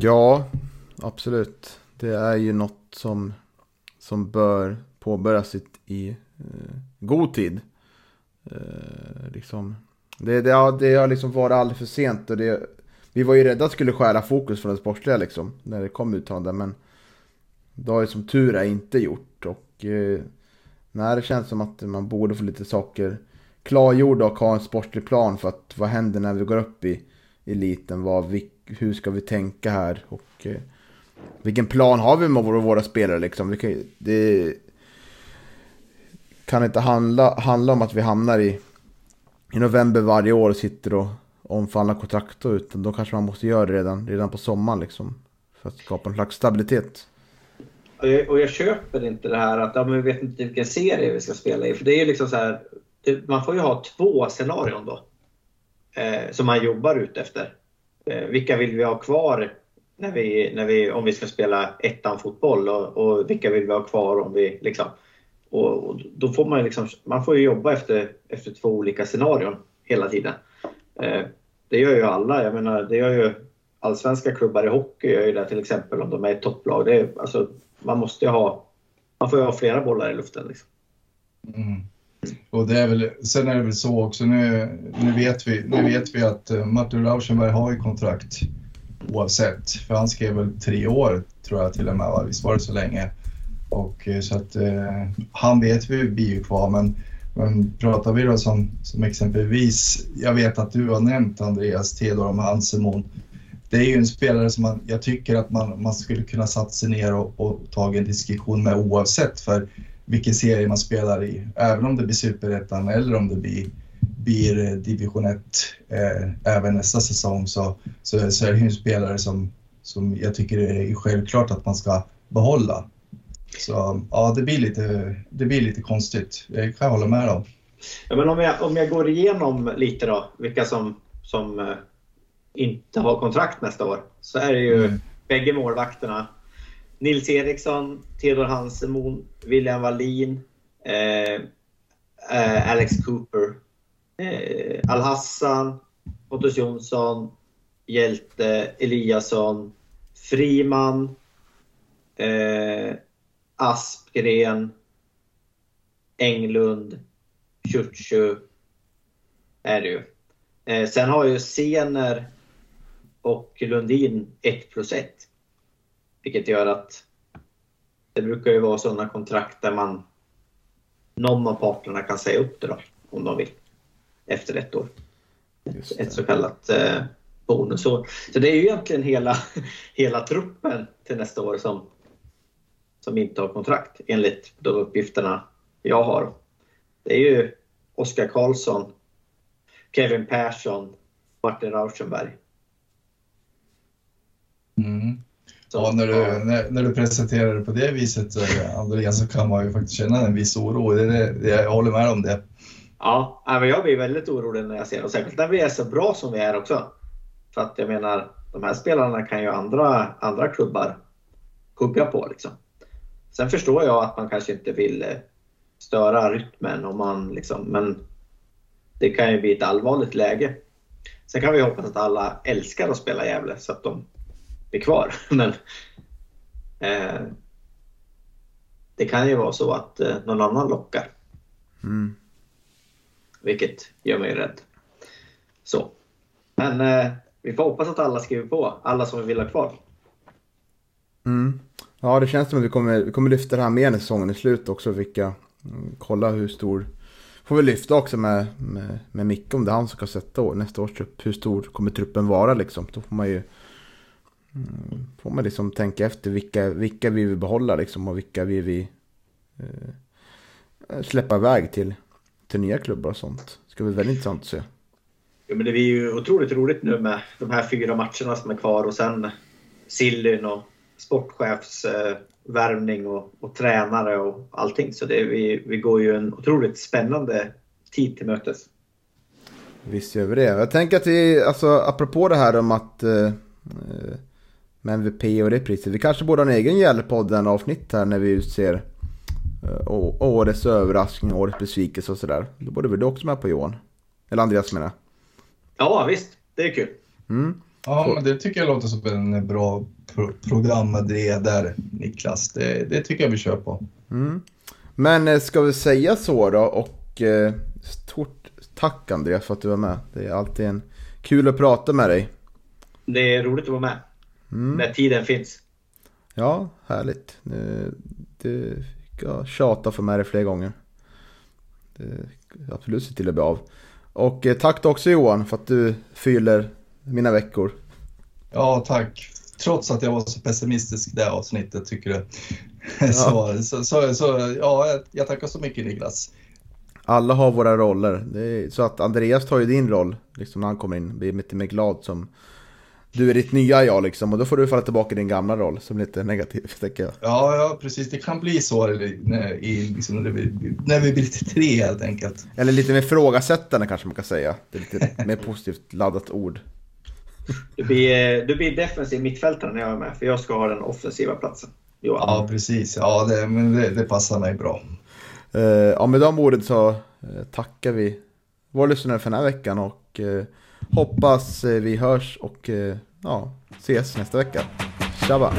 ja absolut. Det är ju något som, som bör påbörjas i, eh, god tid. Eh, liksom. det, det, har, det har liksom varit alldeles för sent. Och det, vi var ju rädda att det skulle skära fokus från det sportsliga liksom, när det kom uttalanden. Men det har ju som tur är inte gjort. Och eh, nej, det känns som att man borde få lite saker klargjorda och ha en sportlig plan för att vad händer när vi går upp i eliten? Vad, vi, hur ska vi tänka här? Och eh, vilken plan har vi med våra, våra spelare liksom? Vi kan, det kan inte handla, handla om att vi hamnar i, i november varje år och sitter och omförhandlar kontrakt utan då kanske man måste göra det redan, redan på sommaren liksom. För att skapa en slags stabilitet. Och jag, och jag köper inte det här att ja, men vi vet inte vilken serie vi ska spela i. För det är ju liksom så här, det, man får ju ha två scenarion då. Eh, som man jobbar ut efter. Eh, vilka vill vi ha kvar när vi, när vi, om vi ska spela ettan fotboll och, och vilka vill vi ha kvar om vi liksom. Och, och då får man liksom, man får ju jobba efter, efter två olika scenarion hela tiden. Eh, det gör ju alla. Jag menar, det gör ju allsvenska klubbar i hockey gör ju det till exempel om de är ett topplag. Det är, alltså, man måste ju ha, man får ju ha flera bollar i luften. Liksom. Mm. Och det är väl, sen är det väl så också, nu, nu, vet, vi, nu vet vi att eh, Martin Rauschenberg har ju kontrakt oavsett. För han skrev väl tre år tror jag till och med, va? visst var det så länge? Och eh, så att eh, han vet vi blir ju kvar men, men pratar vi då som, som exempelvis, jag vet att du har nämnt Andreas Theodor Hansemon. Det är ju en spelare som man, jag tycker att man, man skulle kunna satt sig ner och, och tagit en diskussion med oavsett. För vilken serie man spelar i. Även om det blir superettan eller om det blir, blir eh, division 1 eh, även nästa säsong så, så, så är det ju en spelare som, som jag tycker är självklart att man ska behålla. Så ja, det blir lite, det blir lite konstigt. Jag kan hålla med om. Ja, men om, jag, om jag går igenom lite då, vilka som, som eh, inte har kontrakt nästa år, så är det ju mm. bägge målvakterna Nils Eriksson, Theodor Hansemon, William Wallin, eh, eh, Alex Cooper, eh, Al-Hassan, Pontus Jonsson, Hjälte, Eliasson, Friman, eh, Aspgren, Englund, Ciuciu är det ju. Eh, sen har ju Sener och Lundin 1 plus 1. Vilket gör att det brukar ju vara sådana kontrakt där man någon av parterna kan säga upp det då, om de vill. Efter ett år. Ett, ett så kallat eh, bonusår. Så det är ju egentligen hela, hela truppen till nästa år som, som inte har kontrakt enligt de uppgifterna jag har. Det är ju Oskar Karlsson, Kevin Persson, Martin Rauschenberg. Mm. Ja, när du, när, när, du presenterar det på det viset, Andreas, så kan man ju faktiskt känna en viss oro. Det, det, jag håller med om det. Ja, men jag blir väldigt orolig när jag ser det. Och särskilt när vi är så bra som vi är också. För att jag menar, de här spelarna kan ju andra, andra klubbar hugga på. Liksom. Sen förstår jag att man kanske inte vill eh, störa rytmen, om man liksom, men det kan ju bli ett allvarligt läge. Sen kan vi hoppas att alla älskar att spela Gävle så att de är kvar. Men eh, det kan ju vara så att eh, någon annan lockar. Mm. Vilket gör mig rädd. Så. Men eh, vi får hoppas att alla skriver på, alla som vill ha kvar. Mm. Ja, det känns som att vi kommer, vi kommer lyfta det här mer när säsongen är slut också. Vilka, mm, kolla hur stor... Får vi lyfta också med, med, med Micke om det är han som ska sätta år, nästa års trupp. Hur stor kommer truppen vara liksom? Då får man ju Mm, får man liksom tänka efter vilka, vilka vi vill behålla liksom och vilka vi vill eh, släppa iväg till, till nya klubbar och sånt. Det ska bli väldigt intressant att se. Ja, men det blir ju otroligt roligt nu med de här fyra matcherna som är kvar och sen Sillyn och sportchefsvärvning eh, och, och, tränare och allting. Så det, vi, vi går ju en otroligt spännande tid till mötes. Visst gör vi det. Jag tänker att vi, alltså apropå det här om att eh, med MVP och det priset. Vi kanske borde ha en egen Gällpodden avsnitt här när vi utser uh, årets överraskning, årets besvikelse och sådär. Då borde vi du också med på Johan. Eller Andreas menar Ja visst, det är kul. Mm. Ja, men det tycker jag låter som en bra pro programidé där Niklas. Det, det, tycker jag vi kör på. Mm. Men eh, ska vi säga så då och eh, stort tack Andreas för att du var med. Det är alltid en kul att prata med dig. Det är roligt att vara med. Mm. När tiden finns. Ja, härligt. Det fick jag tjata för mig det fler gånger. Det absolut se till att bli av. Och eh, tack också Johan för att du fyller mina veckor. Ja, tack. Trots att jag var så pessimistisk i det avsnittet tycker du. Ja. Så, så, så, så, ja, jag tackar så mycket Niklas. Alla har våra roller. Är, så att Andreas tar ju din roll liksom när han kommer in. Blir lite mer glad som du är ditt nya jag liksom och då får du falla tillbaka i din gamla roll som lite negativ tänker jag. Ja, ja precis. Det kan bli så när, i, liksom, när, vi, när vi blir lite tre helt enkelt. Eller lite mer frågasättande kanske man kan säga. Det är lite mer positivt laddat ord. Du blir, du blir defensiv mittfältare när jag är med, för jag ska ha den offensiva platsen. Johan. Ja, precis. Ja, det, men det, det passar mig bra. Uh, ja, med de orden så uh, tackar vi våra lyssnare för den här veckan och uh, hoppas eh, vi hörs och eh, ja, ses nästa vecka. Tjaba!